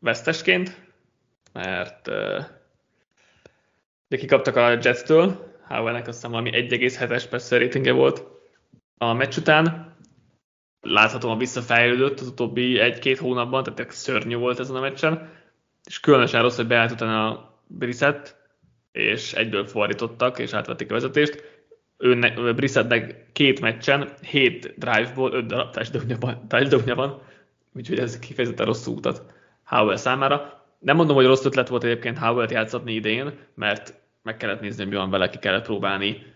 vesztesként, mert uh, kikaptak a Jets-től, Howell-nek azt hiszem valami 1,7-es persze ratingje volt a meccs után. Láthatóan visszafejlődött az utóbbi egy-két hónapban, tehát szörnyű volt ezen a meccsen, és különösen rossz, hogy beállt utána a Brissett, és egyből fordítottak, és átvették a vezetést ő Brissettnek két meccsen, hét drive-ból öt darab touchdownja van, úgyhogy ez kifejezetten rossz útat Howell számára. Nem mondom, hogy rossz ötlet volt egyébként Howell-t játszatni idén, mert meg kellett nézni, hogy mi van vele, ki kellett próbálni.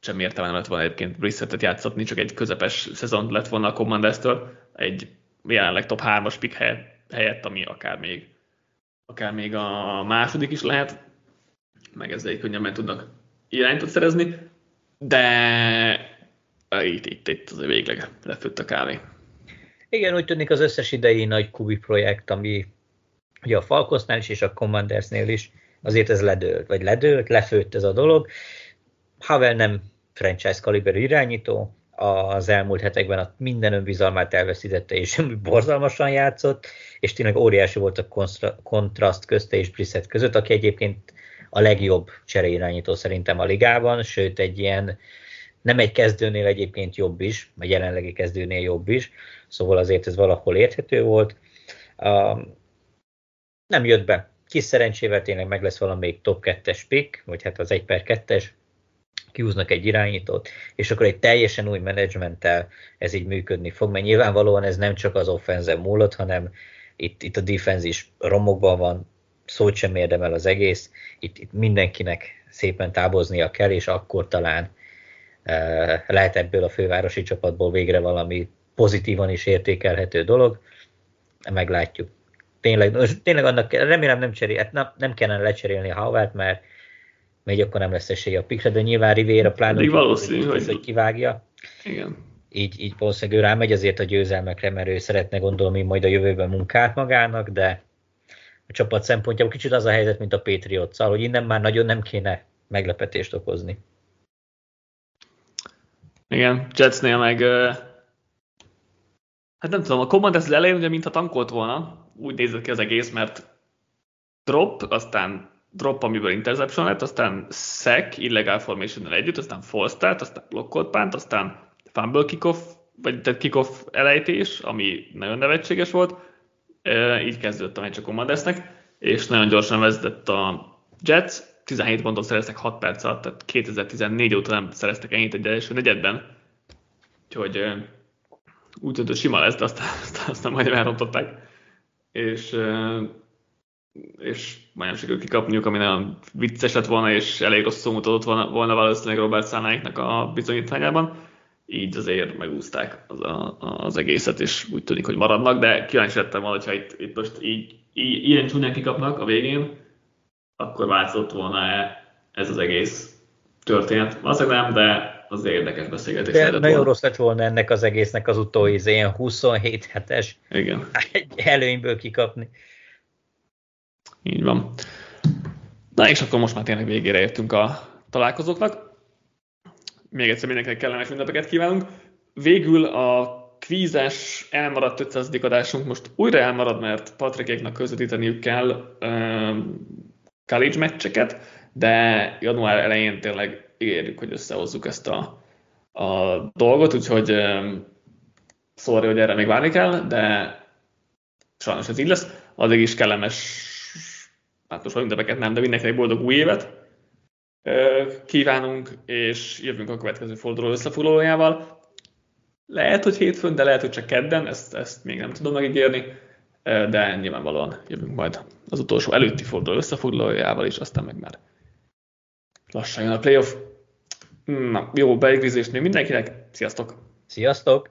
Semmi értelme nem lett volna egyébként Brissettet játszatni, csak egy közepes szezon lett volna a Commanders-től, egy jelenleg top 3-as pick helyett, ami akár még, akár még a második is lehet, meg ezzel így könnyebben tudnak irányítót szerezni de itt, itt, itt azért végleg lefőtt a kávé. Igen, úgy tűnik az összes idei nagy kubi projekt, ami ugye a Falkosnál is és a Commandersnél is, azért ez ledőlt, vagy ledőlt, lefőtt ez a dolog. Havel nem franchise kaliberű irányító, az elmúlt hetekben a minden önbizalmát elveszítette, és borzalmasan játszott, és tényleg óriási volt a kontraszt közte és Brissett között, aki egyébként a legjobb csereirányító szerintem a ligában, sőt egy ilyen nem egy kezdőnél egyébként jobb is, vagy jelenlegi kezdőnél jobb is, szóval azért ez valahol érthető volt. nem jött be. Kis szerencsével tényleg meg lesz valamelyik top 2-es pick, vagy hát az 1 per 2-es, kiúznak egy irányítót, és akkor egy teljesen új menedzsmenttel ez így működni fog, mert nyilvánvalóan ez nem csak az offenze múlott, hanem itt, itt a defense is romokban van, szót sem érdemel az egész, itt, itt mindenkinek szépen távoznia kell, és akkor talán e, lehet ebből a fővárosi csapatból végre valami pozitívan is értékelhető dolog, meglátjuk. Tényleg, tényleg annak, remélem nem, cserél, hát nem, nem kellene lecserélni a Havát, mert még akkor nem lesz esélye a pikre, de nyilván Rivera pláne valószínű, hogy, hogy kivágja. Igen. Így, így valószínűleg ő rámegy azért a győzelmekre, mert ő szeretne gondolni majd a jövőben munkát magának, de csapat szempontjából kicsit az a helyzet, mint a patriots hogy innen már nagyon nem kéne meglepetést okozni. Igen, Jetsnél meg hát nem tudom, a Commanders elején ugye mintha tankolt volna, úgy nézett ki az egész, mert drop, aztán drop, amiből interception lett, aztán sack, illegal formation együtt, aztán false start, aztán blokkolt pánt, aztán fumble kickoff, vagy tehát kickoff elejtés, ami nagyon nevetséges volt, így kezdődött a meccs a Commandersnek. és nagyon gyorsan vezetett a Jets, 17 pontot szereztek 6 perc alatt, tehát 2014 óta nem szereztek ennyit egy első negyedben, úgyhogy úgy tűnt, hogy sima lesz, de aztán, aztán, aztán majdnem elrontották, és, és majdnem sikerült kikapniuk, ami nagyon vicces lett volna, és elég rosszul mutatott volna, volna valószínűleg Robert Szánáiknak a bizonyítványában, így azért megúzták az, a, az egészet, és úgy tűnik, hogy maradnak, de kíváncsi lettem volna, hogyha itt, itt most így, így ilyen csúnyán kikapnak a végén, akkor változott volna-e ez az egész történet? Valószínűleg nem, de az érdekes beszélgetés. De nagyon volna. rossz lett volna ennek az egésznek az utóiz, ilyen 27 hetes Igen. egy előnyből kikapni. Így van. Na és akkor most már tényleg végére értünk a találkozóknak. Még egyszer mindenkinek kellemes ünnepeket kívánunk. Végül a kvízes elmaradt 500. adásunk most újra elmarad, mert Patrikéknak közvetíteniük kell um, college meccseket, de január elején tényleg ígérjük, hogy összehozzuk ezt a, a dolgot, úgyhogy um, szóval, hogy erre még várni kell, de sajnos ez így lesz. Addig is kellemes, hát most ünnepeket nem, de mindenkinek boldog új évet kívánunk, és jövünk a következő forduló összefoglalójával. Lehet, hogy hétfőn, de lehet, hogy csak kedden, ezt, ezt még nem tudom megígérni, de nyilvánvalóan jövünk majd az utolsó előtti forduló összefoglalójával is, aztán meg már lassan jön a playoff. Na, jó beigrizést még mindenkinek, sziasztok! Sziasztok!